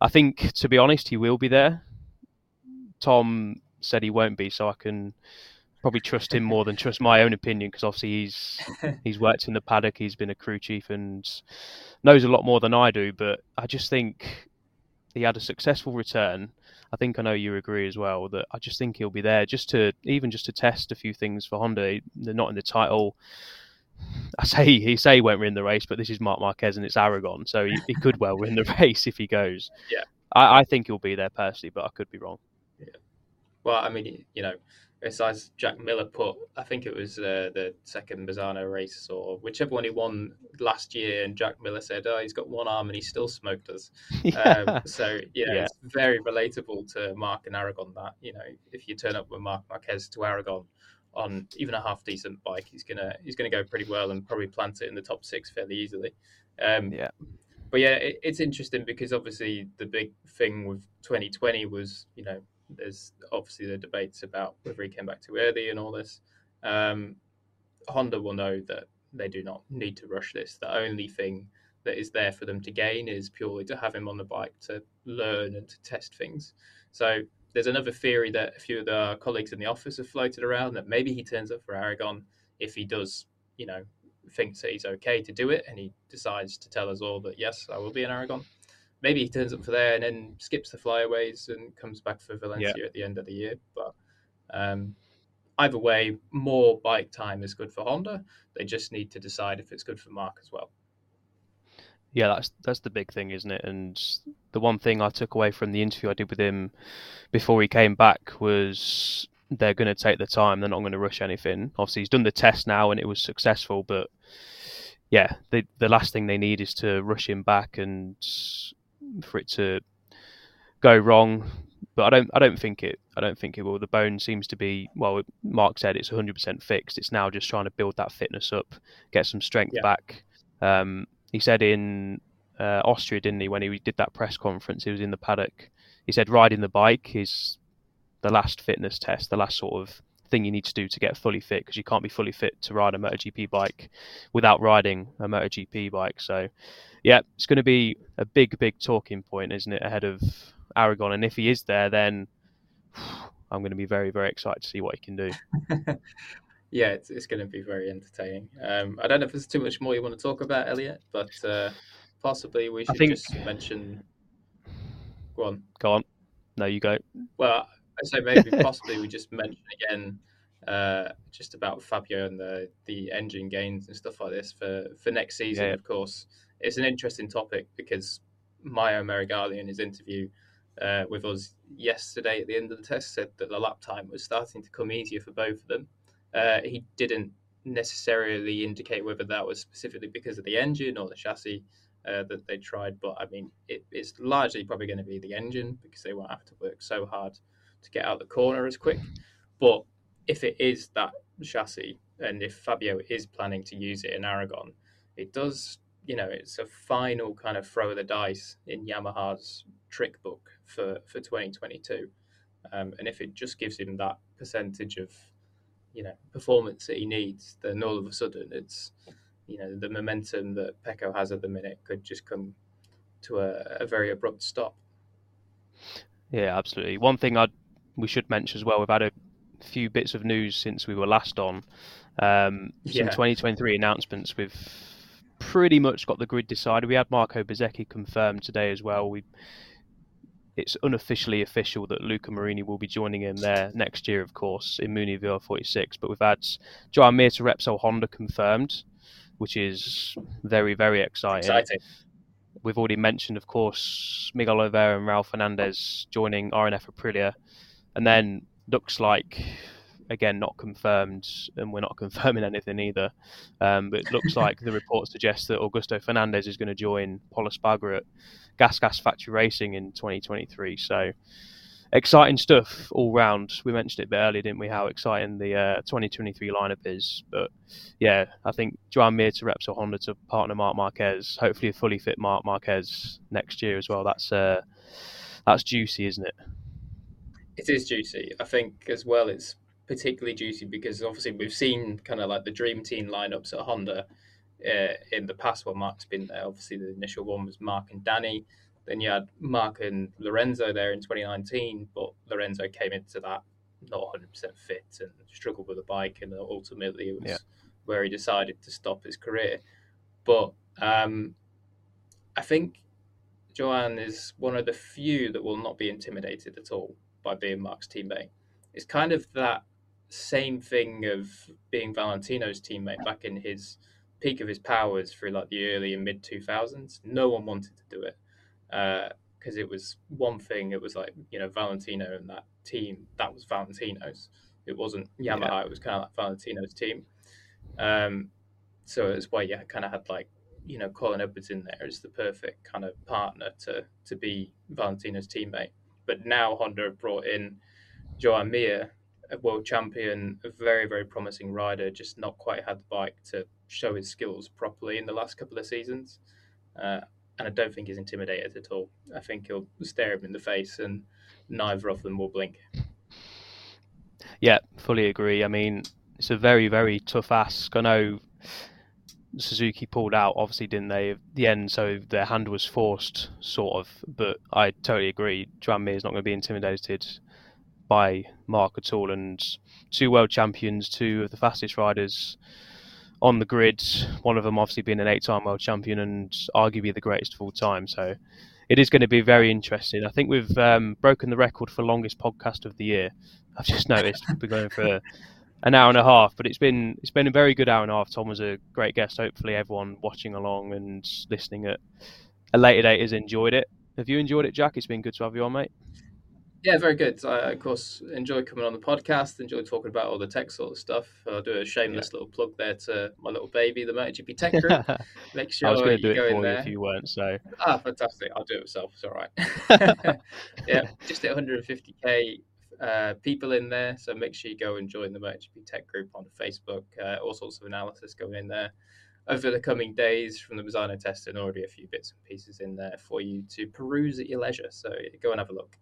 I think, to be honest, he will be there. Tom said he won't be, so I can probably trust him more than trust my own opinion because obviously he's he's worked in the paddock, he's been a crew chief and knows a lot more than I do. But I just think he had a successful return. I think I know you agree as well that I just think he'll be there just to even just to test a few things for Honda. They're not in the title. I say he say he won't win the race, but this is Marc Marquez and it's Aragon, so he, he could well win the race if he goes. Yeah, I, I think he'll be there personally, but I could be wrong. Yeah. Well, I mean, you know, besides Jack Miller put, I think it was uh, the second Misano race or whichever one he won last year, and Jack Miller said, "Oh, he's got one arm and he still smoked us." Yeah. Um, so you know, yeah. it's very relatable to Marc and Aragon. That you know, if you turn up with Marc Marquez to Aragon on even a half decent bike, he's gonna he's gonna go pretty well and probably plant it in the top six fairly easily. Um, yeah. But yeah, it, it's interesting because obviously the big thing with 2020 was you know there's obviously the debates about whether he came back too early and all this. Um, Honda will know that they do not need to rush this. The only thing that is there for them to gain is purely to have him on the bike to learn and to test things. So there's another theory that a few of the colleagues in the office have floated around that maybe he turns up for Aragon if he does, you know, thinks that he's okay to do it and he decides to tell us all that yes, I will be in Aragon maybe he turns up for there and then skips the flyaways and comes back for Valencia yeah. at the end of the year. But um, either way, more bike time is good for Honda. They just need to decide if it's good for Marc as well. Yeah, that's that's the big thing, isn't it? And the one thing I took away from the interview I did with him before he came back was they're going to take the time. They're not going to rush anything. Obviously, he's done the test now and it was successful, but yeah, the the last thing they need is to rush him back and for it to go wrong. But I don't I don't think it I don't think it will. The bone seems to be well. Marc said it's 100% fixed. It's now just trying to build that fitness up, get some strength yeah. back. Um, he said in uh, Austria, didn't he, when he did that press conference? He was in the paddock. He said riding the bike is the last fitness test, the last sort of thing you need to do to get fully fit because you can't be fully fit to ride a MotoGP bike without riding a MotoGP bike. So, yeah, it's going to be a big, big talking point, isn't it, ahead of Aragon? And if he is there, then I'm going to be very, very excited to see what he can do. yeah, it's, it's going to be very entertaining. Um, I don't know if there's too much more you want to talk about, Elliott, but uh, possibly we should think... just mention. Go on. Go on. No, you go. Well, I say maybe possibly we just mention again uh, just about Fabio and the the engine gains and stuff like this for for next season. Yeah. Of course, it's an interesting topic because Maio Meregalli in his interview uh, with us yesterday at the end of the test said that the lap time was starting to come easier for both of them. Uh, he didn't necessarily indicate whether that was specifically because of the engine or the chassis uh, that they tried, but I mean, it, it's largely probably going to be the engine because they won't have to work so hard to get out the corner as quick. But if it is that chassis, and if Fabio is planning to use it in Aragon, it does, you know, it's a final kind of throw of the dice in Yamaha's trick book for, for 2022. Um, and if it just gives him that percentage of, you know, performance that he needs, then all of a sudden it's, you know, the momentum that Pecco has at the minute could just come to a, a very abrupt stop. Yeah, absolutely. One thing I'd we should mention as well, we've had a few bits of news since we were last on. Um, yeah. Some 2023 announcements. We've pretty much got the grid decided. We had Marco Bezzecchi confirmed today as well. We it's unofficially official that Luca Marini will be joining him there next year, of course, in Mooney VR46. But we've had Joan Mir to Repsol Honda confirmed, which is very, very exciting. Exciting. We've already mentioned, of course, Miguel Oliveira and Raul Fernandez joining RNF Aprilia. And then looks like again not confirmed, and we're not confirming anything either. Um, but it looks like the report suggests that Augusto Fernandez is going to join Pol Espargaro at Gas Gas Factory Racing in 2023. So exciting stuff all round. We mentioned it a bit earlier, didn't we? How exciting the uh, 2023 lineup is. But yeah, I think Joan Mir to Repsol Honda to partner Marc Marquez. Hopefully, a fully fit Marc Marquez next year as well. That's uh, that's juicy, isn't it? It is juicy. I think as well it's particularly juicy because obviously we've seen kind of like the dream team lineups at Honda uh, in the past. Well, Marc's been there. Obviously, the initial one was Marc and Dani. Then you had Marc and Lorenzo there in 2019, but Lorenzo came into that not 100% fit and struggled with the bike, and ultimately it was yeah. where he decided to stop his career. But um, I think Joan is one of the few that will not be intimidated at all by being Marc's teammate. It's kind of that same thing of being Valentino's teammate back in his peak of his powers through like the early and mid 2000s. No one wanted to do it because uh, it was one thing. It was like you know Valentino and that team. That was Valentino's. It wasn't Yamaha. Yeah. It was kind of like Valentino's team. Um, so it's why you kind of had like you know Colin Edwards in there as the perfect kind of partner to to be Valentino's teammate. But now Honda have brought in Joan Mir, world champion, a very, very promising rider, just not quite had the bike to show his skills properly in the last couple of seasons. Uh, and I don't think he's intimidated at all. I think he'll stare him in the face and neither of them will blink. Yeah, fully agree. I mean, it's a very, very tough ask. I know Suzuki pulled out, obviously, didn't they? At the end, so their hand was forced, sort of. But I totally agree. Joan Mir is not going to be intimidated by Marc at all. And two world champions, two of the fastest riders on the grid. One of them, obviously, being an eight-time world champion and arguably the greatest of all time. So it is going to be very interesting. I think we've um, broken the record for longest podcast of the year. I've just noticed we're going for an hour and a half, but it's been it's been a very good hour and a half. Tom was a great guest. Hopefully, everyone watching along and listening at a later date has enjoyed it. Have you enjoyed it, Jack? It's been good to have you on, mate. Yeah, very good. I, of course, enjoy coming on the podcast, enjoy talking about all the tech sort of stuff. I'll do a shameless yeah. little plug there to my little baby, the MotoGP Tech Group. Make sure I was going to do it for you if you weren't, so. Ah, fantastic. I'll do it myself. It's all right. yeah, just at 150k uh, people in there. So make sure you go and join the MotoGP Tech group on Facebook. Uh, all sorts of analysis going in there over the coming days from the Misano test, and already a few bits and pieces in there for you to peruse at your leisure. So go and have a look.